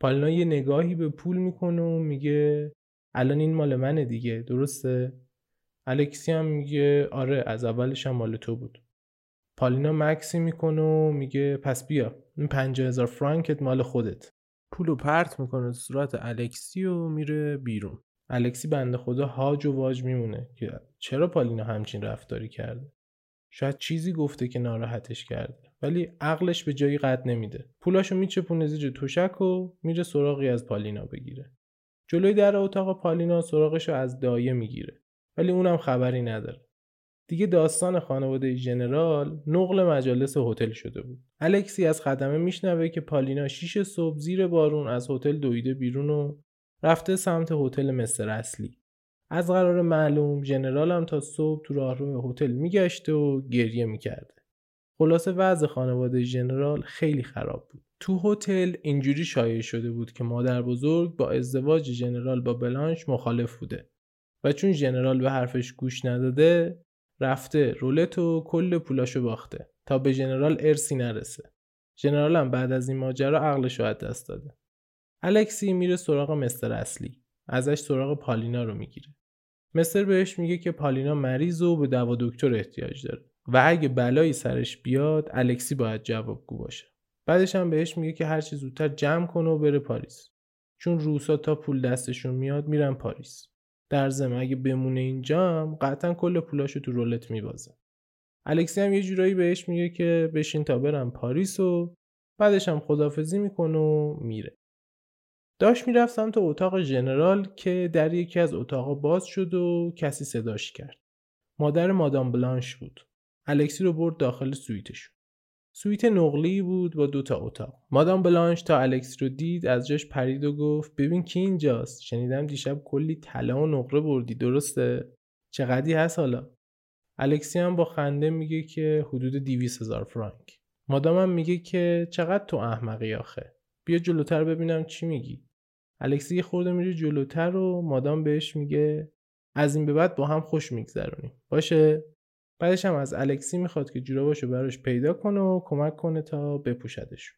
پالینا یه نگاهی به پول می‌کنه و میگه الان این مال منه دیگه درسته؟ الکسی هم میگه آره از اولش هم مال تو بود. پالینا مکسی می‌کنه و میگه پس بیا این پنجاه هزار فرانکت مال خودت. پولو پرت می‌کنه صورت الکسی و میره بیرون. الکسی بنده خدا هاج و واج میمونه که چرا پالینا همچین رفتاری کرده؟ شاید چیزی گفته که ناراحتش کرده ولی عقلش به جایی قد نمیده. پولاشو میچپونه زیر توشک و میره سراغی از پالینا بگیره. جلوی در اتاق پالینا سراغشو از دایه می‌گیره ولی اونم خبری نداره. دیگه داستان خانواده ژنرال نقل مجالس هتل شده بود. الکسی از خدمه میشنوه که پالینا شیش صبح زیر بارون از هتل دویده بیرون و رفته سمت هتل مستر اصلی. از قرار معلوم ژنرال هم تا صبح تو راهرو هتل میگشته و گریه می‌کرده. خلاصه وضع خانواده ژنرال خیلی خراب بود. تو هتل اینجوری شایع شده بود که مادر بزرگ با ازدواج ژنرال با بلانش مخالف بوده و چون ژنرال به حرفش گوش نداده رفته رولت و کل پولاشو باخته تا به ژنرال ارسی نرسه. ژنرال هم بعد از این ماجرا عقلش رو دست داده. الکسی میره سراغ مستر اصلی. ازش سراغ پالینا رو می‌گیره. مستر بهش میگه که پالینا مریض و به دوا دکتر احتیاج داره و اگه بلایی سرش بیاد الکسی باید جوابگو باشه. بعدش هم بهش میگه که هرچی زودتر جمع کنه و بره پاریس. چون روسا تا پول دستشون میاد میرن پاریس. در ضمن اگه بمونه اینجا هم قطعا کل پولاشو تو رولت میبازه. الکسی هم یه جورایی بهش میگه که بشین تا برم پاریس و بعدش هم خدافظی می‌کنه و میره. داشت می‌رفت سمت اتاق ژنرال که در یکی از اتاقا باز شد و کسی صداش کرد. مادر مادام بلانش بود. الکسی رو برد داخل سویتشون سویت نقلی بود با دوتا اتاق. مادام بلانش تا الکسی رو دید از جاش پرید و گفت ببین کی اینجاست؟ شنیدم دیشب کلی طلا و نقره بردی درسته؟ چقدی هست حالا؟ الکسی هم با خنده میگه که حدود 200 هزار فرانک. مادامم میگه که چقدر تو احمقی آخه؟ بیا جلوتر ببینم چی میگی. الکسی یه خورده میره جلوتر و مادام بهش میگه از این به بعد با هم خوش میگذرونیم. باشه؟ بعدش هم از الکسی می‌خواد که جوراباشو براش پیدا کنه و کمک کنه تا بپوشدش.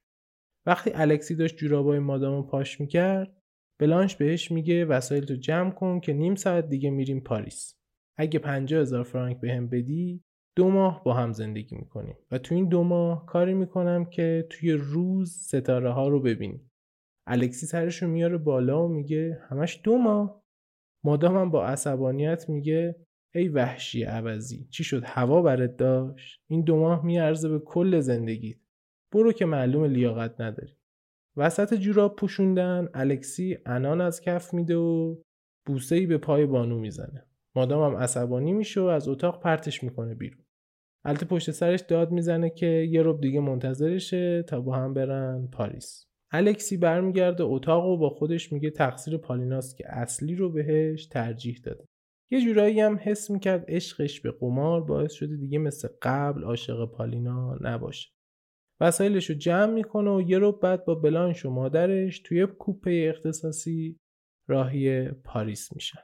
وقتی الکسی داشت جورابای مادامو پاش می‌کرد بلانش بهش میگه وسایل تو جمع کن که نیم ساعت دیگه میریم پاریس. اگه پنجاه هزار فرانک به هم بدی دو ماه با هم زندگی می‌کنیم. و تو این دو ماه کاری می‌کنم که توی روز ستاره ها رو ببینیم. الکسی سرش رو میاره بالا و میگه همش دو ماه. مادامم با عصبانیت میگه ای وحشی عوضی چی شد؟ هوا برات داشت؟ این دو ماه میارزه به کل زندگیت. برو که معلوم لیاقت نداری. وسط جوراب پوشوندن الکسی انان از کف میده و بوسه ای به پای بانو می‌زنه. مادامم عصبانی میشه و از اتاق پرتش می‌کنه بیرون. البته پشت سرش داد می‌زنه که یه رب دیگه منتظرشه تا با هم برن پاریس. الکسی برمیگرده اتاق و با خودش میگه تقصیر پالیناست که اصلی رو بهش ترجیح داده. یه جورایی هم حس می‌کرد عشقش به قمار باعث شده دیگه مثل قبل عاشق پالینا نباشه. وسایلش رو جمع می‌کنه و یه رو بعد با بلانش و مادرش توی کوپه اختصاصی راهی پاریس میشن.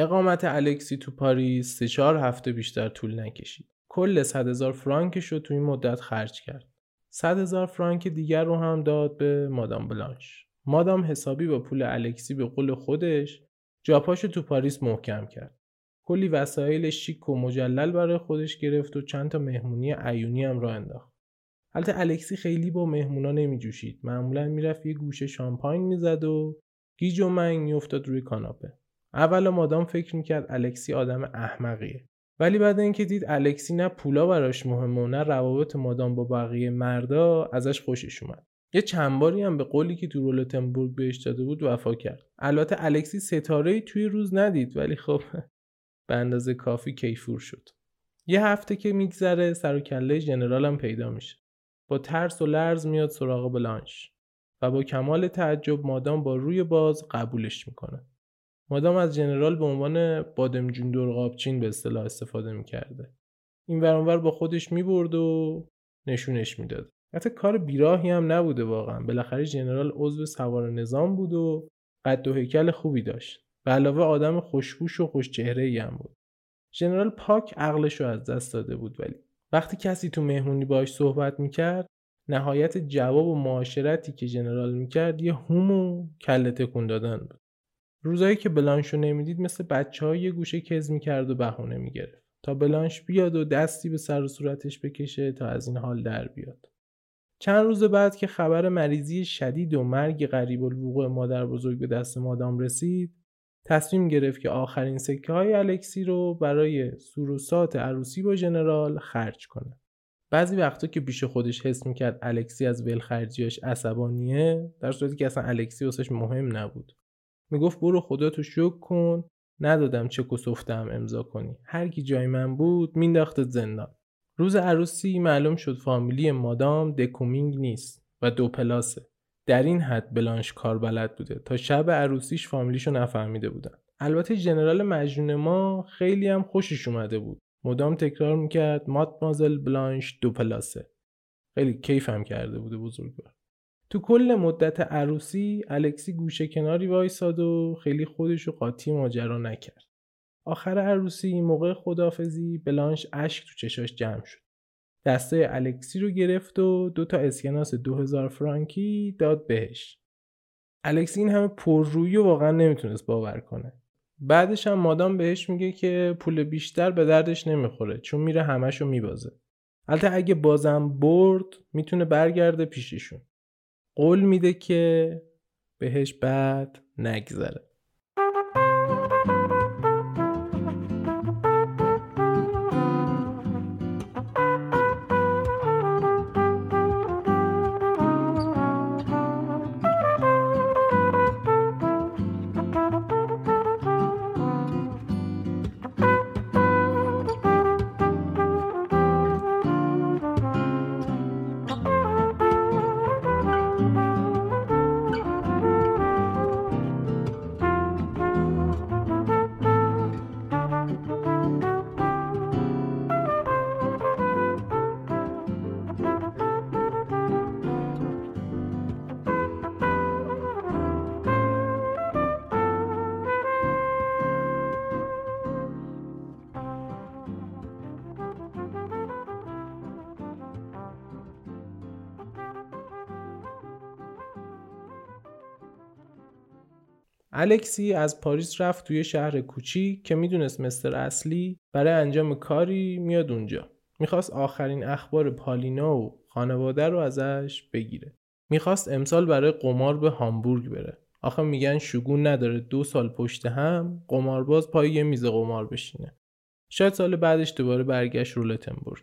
اقامت الکسی تو پاریس سه چهار هفته بیشتر طول نکشید. کل 100 هزار فرانکش رو تو این مدت خرج کرد. 100 هزار فرانک دیگر رو هم داد به مادام بلانش. مادام حسابی با پول الکسی به قول خودش جاپاشو تو پاریس محکم کرد. کلی وسایل شیک و مجلل برای خودش گرفت و چند تا مهمونی عیونی هم را انداخت. البته الکسی خیلی با مهمونا نمی جوشید. معمولا می‌رفت یه گوشه شامپاین می‌زد و گیج و منگ میافتاد روی کاناپه. اول مادام فکر می‌کرد الکسی آدم احمقیه. ولی بعد اینکه دید الکسی نه پولا براش مهمه و نه روابط مادام با بقیه مردا ازش خوشش اومد. یه چند باری هم به قولی که تو رولتنبورگ بهش داده بود وفا کرد. البته الکسی ستاره توی روز ندید ولی خب به اندازه کافی کیفور شد. یه هفته که میگذره سر و کله ژنرال هم پیدا میشه. با ترس و لرز میاد سراغ بلانش و با کمال تعجب مادام با روی باز قبولش می‌کنه. مادام از ژنرال به عنوان بادمجون درقابچین به اصطلاح استفاده می‌کرده. این ورانور با خودش می‌برد و نشونش می‌داد. حتی کار بیراهی هم نبوده واقعا. بالاخره ژنرال عضو سوار نظام بود و قد و هیکل خوبی داشت. به علاوه آدم خوشبوش و خوشچهره ای هم بود. ژنرال پاک عقلش رو از دست داده بود ولی وقتی کسی تو مهمونی باش صحبت می‌کرد نهایت جواب و معاشرتی که ژنرال می‌کرد یه هوم و کله تکون دادن بود. روزایی که بلانشو نمی‌دید مثل بچه های یه گوشه کز می‌کرد و بهونه می‌گرفت تا بلانش بیاد و دستی به سر و صورتش بکشه تا از این حال در بیاد چند روز بعد که خبر مریضی شدید و مرگ قریب الوقوع مادر بزرگ به دست مادام رسید تصمیم گرفت که آخرین سکه های الکسی رو برای سوروسات عروسی با ژنرال خرج کنه. بعضی وقتا که پیش خودش حس می‌کرد الکسی از ولخرجیاش عصبانیه در صورتی که اصلا الکسی واسش مهم نبود. می‌گفت برو خدا تو شک کن ندادم چک و امضا کنی. هر کی جای من بود مینداخت زندان. روز عروسی معلوم شد فامیلی مادام دکومینگ نیست و دو پلاسه. در این حد بلانش کار بلد بوده. تا شب عروسیش فامیلیشو نفهمیده بودن. البته ژنرال مجنون ما خیلی هم خوشش اومده بود. مدام تکرار می‌کرد مات مازل بلانش دو پلاسه. خیلی کیف هم کرده بوده بزرگوار. تو کل مدت عروسی الکسی گوشه کناری وایساد و خیلی خودش قاطی ماجرا نکرد. آخر عروسی موقع خدافزی بلانش اشک تو چشاش جمع شد. دسته الکسی رو گرفت و دو تا اسکناس 2000 فرانکی داد بهش. الکسی این همه پررویی و واقعا نمی‌تونست باور کنه. بعدش هم مادام بهش میگه که پول بیشتر به دردش نمی‌خوره چون میره همشو میبازه. البته اگه بازم برد می‌تونه برگرده پیششون. قول میده که بهش بعد نگذره. الکسی از پاریس رفت توی شهر کوچیک که می‌دونست مستر اصلی برای انجام کاری میاد اونجا. می‌خواست آخرین اخبار پالینا و خانواده رو ازش بگیره. می‌خواست امسال برای قمار به هامبورگ بره. آخه میگن شگون نداره دو سال پشت هم قمارباز پای یه میز قمار بشینه. شاید سال بعدش دوباره برگشت رولتنبورگ.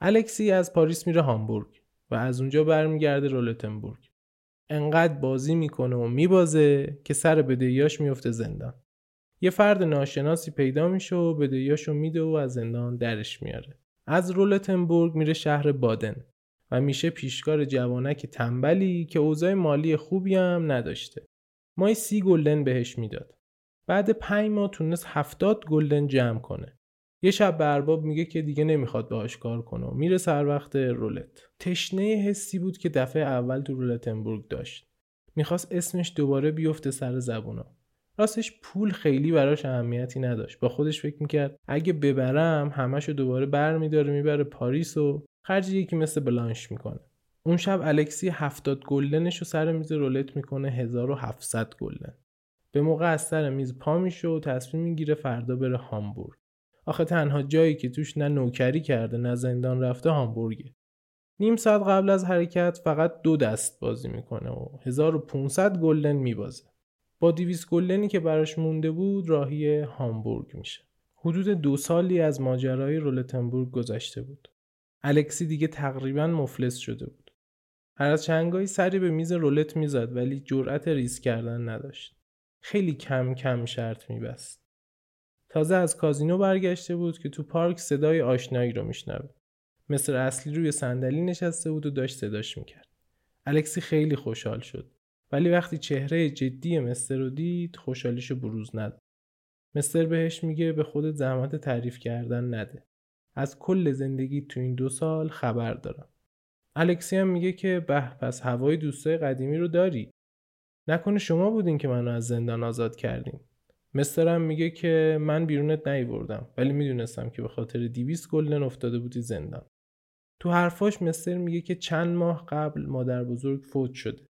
الکسی از پاریس میره هامبورگ و از اونجا برمیگرده رولتنبورگ. انقدر بازی می‌کنه و میبازه که سر بدهیاش میفته زندان. یه فرد ناشناسی پیدا میشه و بدهیاشو میده و از زندان درش میاره از رولتنبورگ میره شهر بادن و میشه پیشکار جوانک تنبلی که اوضاع مالی خوبی هم نداشته. مای سی گلدن بهش می‌داد. بعد پنج ماه تونست هفتاد گلدن جمع کنه. یه شب به ارباب میگه که دیگه نمی‌خواد باهاش کار کنه میره سر وقت رولت. تشنه حسی بود که دفعه اول تو رولتنبورگ داشت. می‌خواست اسمش دوباره بیفته سر زبونا. راستش پول خیلی براش اهمیتی نداشت. با خودش فکر می‌کرد اگه ببرم همشو دوباره برمیداره می‌بره پاریس و خرج یکی مثل بلانش می‌کنه. اون شب الکسی هفتاد گلدنش رو سر میز رولت می‌کنه 1700 گلدن. به موقع از سر میز پا میشه و تصمیم می‌گیره فردا بره هامبورگ. آخه تنها جایی که توش نه نوکری کرده نه زندان رفته هامبورگه نیم ساعت قبل از حرکت فقط دو دست بازی می‌کنه و 1500 گلدن میبازه با 200 گلدنی که براش مونده بود راهی هامبورگ میشه حدود دو سالی از ماجرای رولتنبورگ گذشته بود. الکسی دیگه تقریبا مفلس شده بود. هر از چنگایی سری به میز رولت می‌زد ولی جرأت ریسک کردن نداشت. خیلی کم کم شرط میبست. تازه از کازینو برگشته بود که تو پارک صدای آشنایی رو میشنوه. مستر اصلی روی صندلی نشسته بود و داشت صداش می‌کرد. الکسی خیلی خوشحال شد. ولی وقتی چهره جدی مستر رو دید خوشحالیشو بروز نداد. مستر بهش میگه به خودت زحمت تعریف کردن نده. از کل زندگی تو این دو سال خبر دارم. الکسی هم میگه که به پس هوای دوستای قدیمی رو داری. نکنه شما بودین که منو از زندان آزاد کردین. مسترم میگه که من بیرونت نیوردم ولی می‌دونستم که به خاطر دیویس گلدن افتاده بودی زندان. تو حرفاش مستر میگه که چند ماه قبل مادر بزرگ فوت شده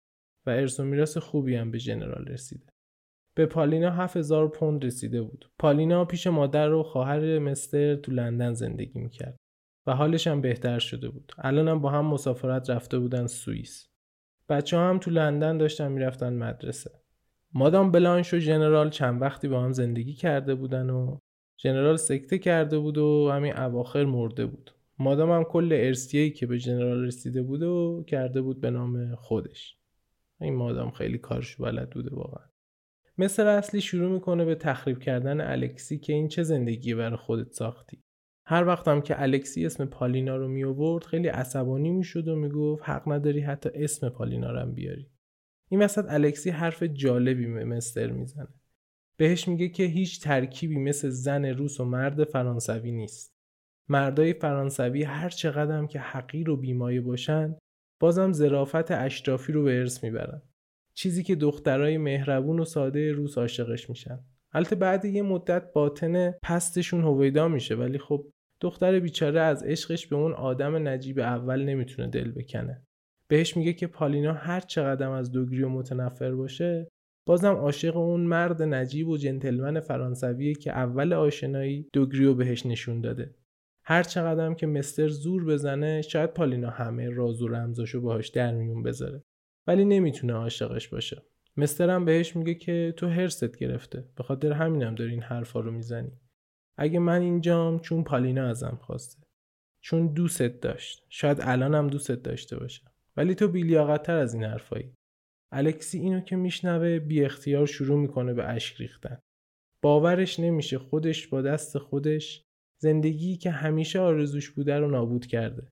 و ارث و میراث خوبی هم به جنرال رسیده. به پالینا 7000 پوند رسیده بود. پالینا پیش مادر و خواهر مستر تو لندن زندگی می‌کرد و حالش هم بهتر شده بود. الان هم با هم مسافرت رفته بودن سوئیس. بچه هم تو لندن داشتن می‌رفتن مدرسه. مادام بلانش و جنرال چند وقتی با هم زندگی کرده بودن و جنرال سکته کرده بود و همین اواخر مرده بود. مادام هم کل ارسیهی که به جنرال رسیده بود و کرده بود به نام خودش. این مادام خیلی کارش بلد بوده واقعا. مثل اصلی شروع می‌کنه به تخریب کردن الکسی که این چه زندگی برای خودت ساختی. هر وقتم که الکسی اسم پالینا رو می آورد خیلی عصبانی می‌شد و می‌گفت حق نداری حتی اسم پالینا رو هم بیاری. این وسط الکسی حرف جالبی به مستر می‌زنه. بهش میگه که هیچ ترکیبی مثل زن روس و مرد فرانسوی نیست. مردای فرانسوی هر چقدر که حقیر و بیمایه باشن بازم ظرافت اشرافی رو به ارث می‌برن. چیزی که دخترای مهربون و ساده روس عاشقش میشن. البته بعد یه مدت باطن پستشون هویدا میشه ولی خب دختر بیچاره از عشقش به اون آدم نجیب اول نمی‌تونه دل بکنه. بهش میگه که پالینا هر چقدر از دوگری و متنفر باشه بازم عاشق اون مرد نجیب و جنتلمن فرانسویه که اول آشنایی دوگریو بهش نشون داده. هر چقدر که مستر زور بزنه شاید پالینا همه راز و رمزاشو باهاش در میون بذاره. ولی نمی‌تونه عاشقش باشه. مسترم بهش میگه که تو هرست گرفته. به خاطر همینم داری این حرفا رو می‌زنی. اگه من اینجام چون پالینا ازم خواسته. چون دوستت داشت. شاید الانم دوستت داشته باشه. ولی تو بیلیاقتتر از این حرفایی. الکسی اینو که میشنوه بی اختیار شروع می‌کنه به اشک ریختن. باورش نمیشه خودش با دست خودش زندگی که همیشه آرزوش بوده رو نابود کرده.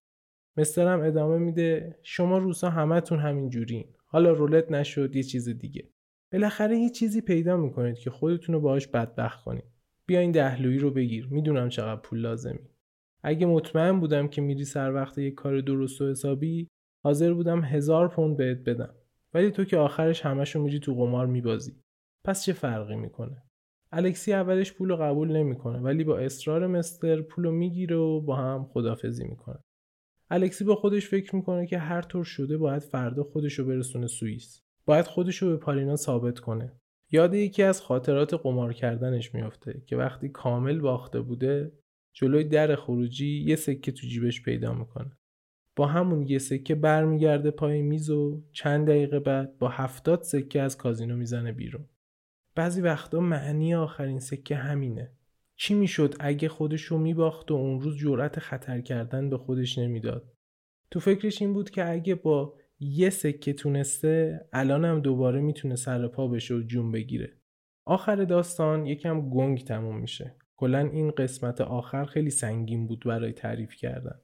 مسترم ادامه میده شما روسا همتون همین جورین. حالا رولت نشد یه چیز دیگه. بالاخره یه چیزی پیدا می‌کنید که خودتون رو باهاش بدبخت کنید. بیا این دهلویی رو بگیر. می‌دونم چقدر پول لازمی. اگه مطمئن بودم که میری سر وقت یه کار درست و حسابی حاضر بودم هزار پوند بهت بدم. ولی تو که آخرش همشو میری تو قمار میبازی. پس چه فرقی می‌کنه؟ الکسی اولش پول رو قبول نمی‌کنه ولی با اصرار مستر پول رو می‌گیره و با هم خدافزی می‌کنه. الکسی با خودش فکر می‌کنه که هر طور شده باید فردا خودش رو برسونه سوئیس. باید خودش رو به پالینا ثابت کنه. یاد یکی از خاطرات قمار کردنش میافته که وقتی کامل باخته بوده جلوی در خروجی یه سکه تو جیبش پیدا می‌کنه. با همون یه سکه برمیگرده پای میز و چند دقیقه بعد با هفتاد سکه از کازینو می‌زنه بیرون. بعضی وقتا معنی آخرین سکه همینه. چی می‌شد اگه خودش رو میباخت و اون روز جرأت خطر کردن به خودش نمی‌داد تو فکرش این بود که اگه با یه سکه تونسته الانم دوباره می‌تونه سر پا بشه و جون بگیره آخر داستان یکم گنگ تموم میشه کلا این قسمت آخر خیلی سنگین بود برای تعریف کردن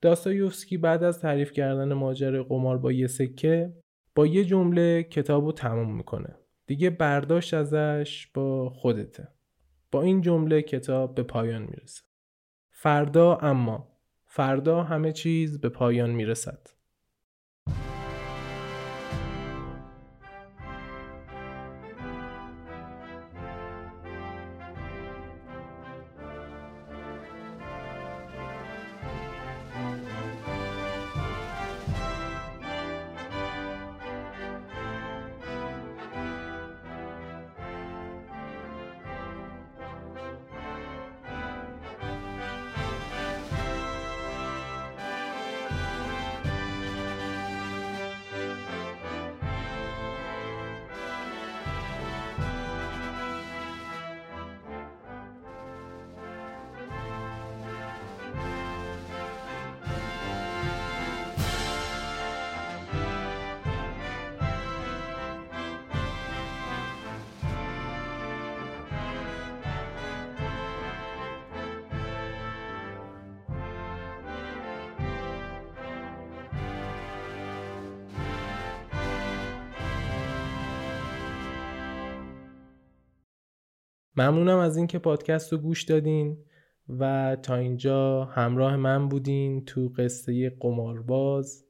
داستایوفسکی بعد از تعریف کردن ماجرای قمار با یه سکه با یه جمله کتاب رو تموم می‌کنه. دیگه برداشت ازش با خودته. با این جمله کتاب به پایان می‌رسه. فردا اما. فردا همه چیز به پایان می‌رسد. ممنونم از اینکه پادکست رو گوش دادین و تا اینجا همراه من بودین تو قصه قمارباز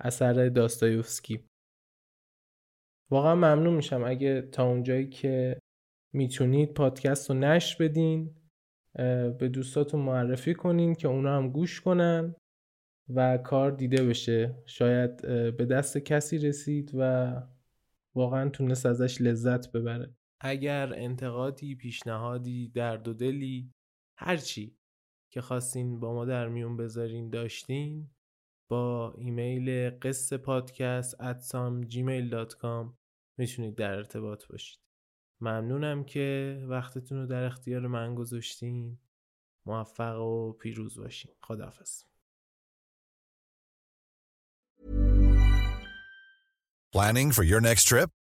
اثر داستایوفسکی. واقعا ممنون میشم اگه تا اونجایی که می‌تونید پادکست رو نشر بدین به دوستاتون معرفی کنین که اونا هم گوش کنن و کار دیده بشه. شاید به دست کسی رسید و واقعا تونست ازش لذت ببره. اگر انتقادی پیشنهادی درد و دلی هرچی که خواستین با ما در میون بذارین داشتین با ایمیل قصه پادکست اتسام gmail.com می‌تونید در ارتباط باشید. ممنونم که وقتتون رو در اختیار من گذاشتین. موفق و پیروز باشین. خداحافظ. Planning for your next trip?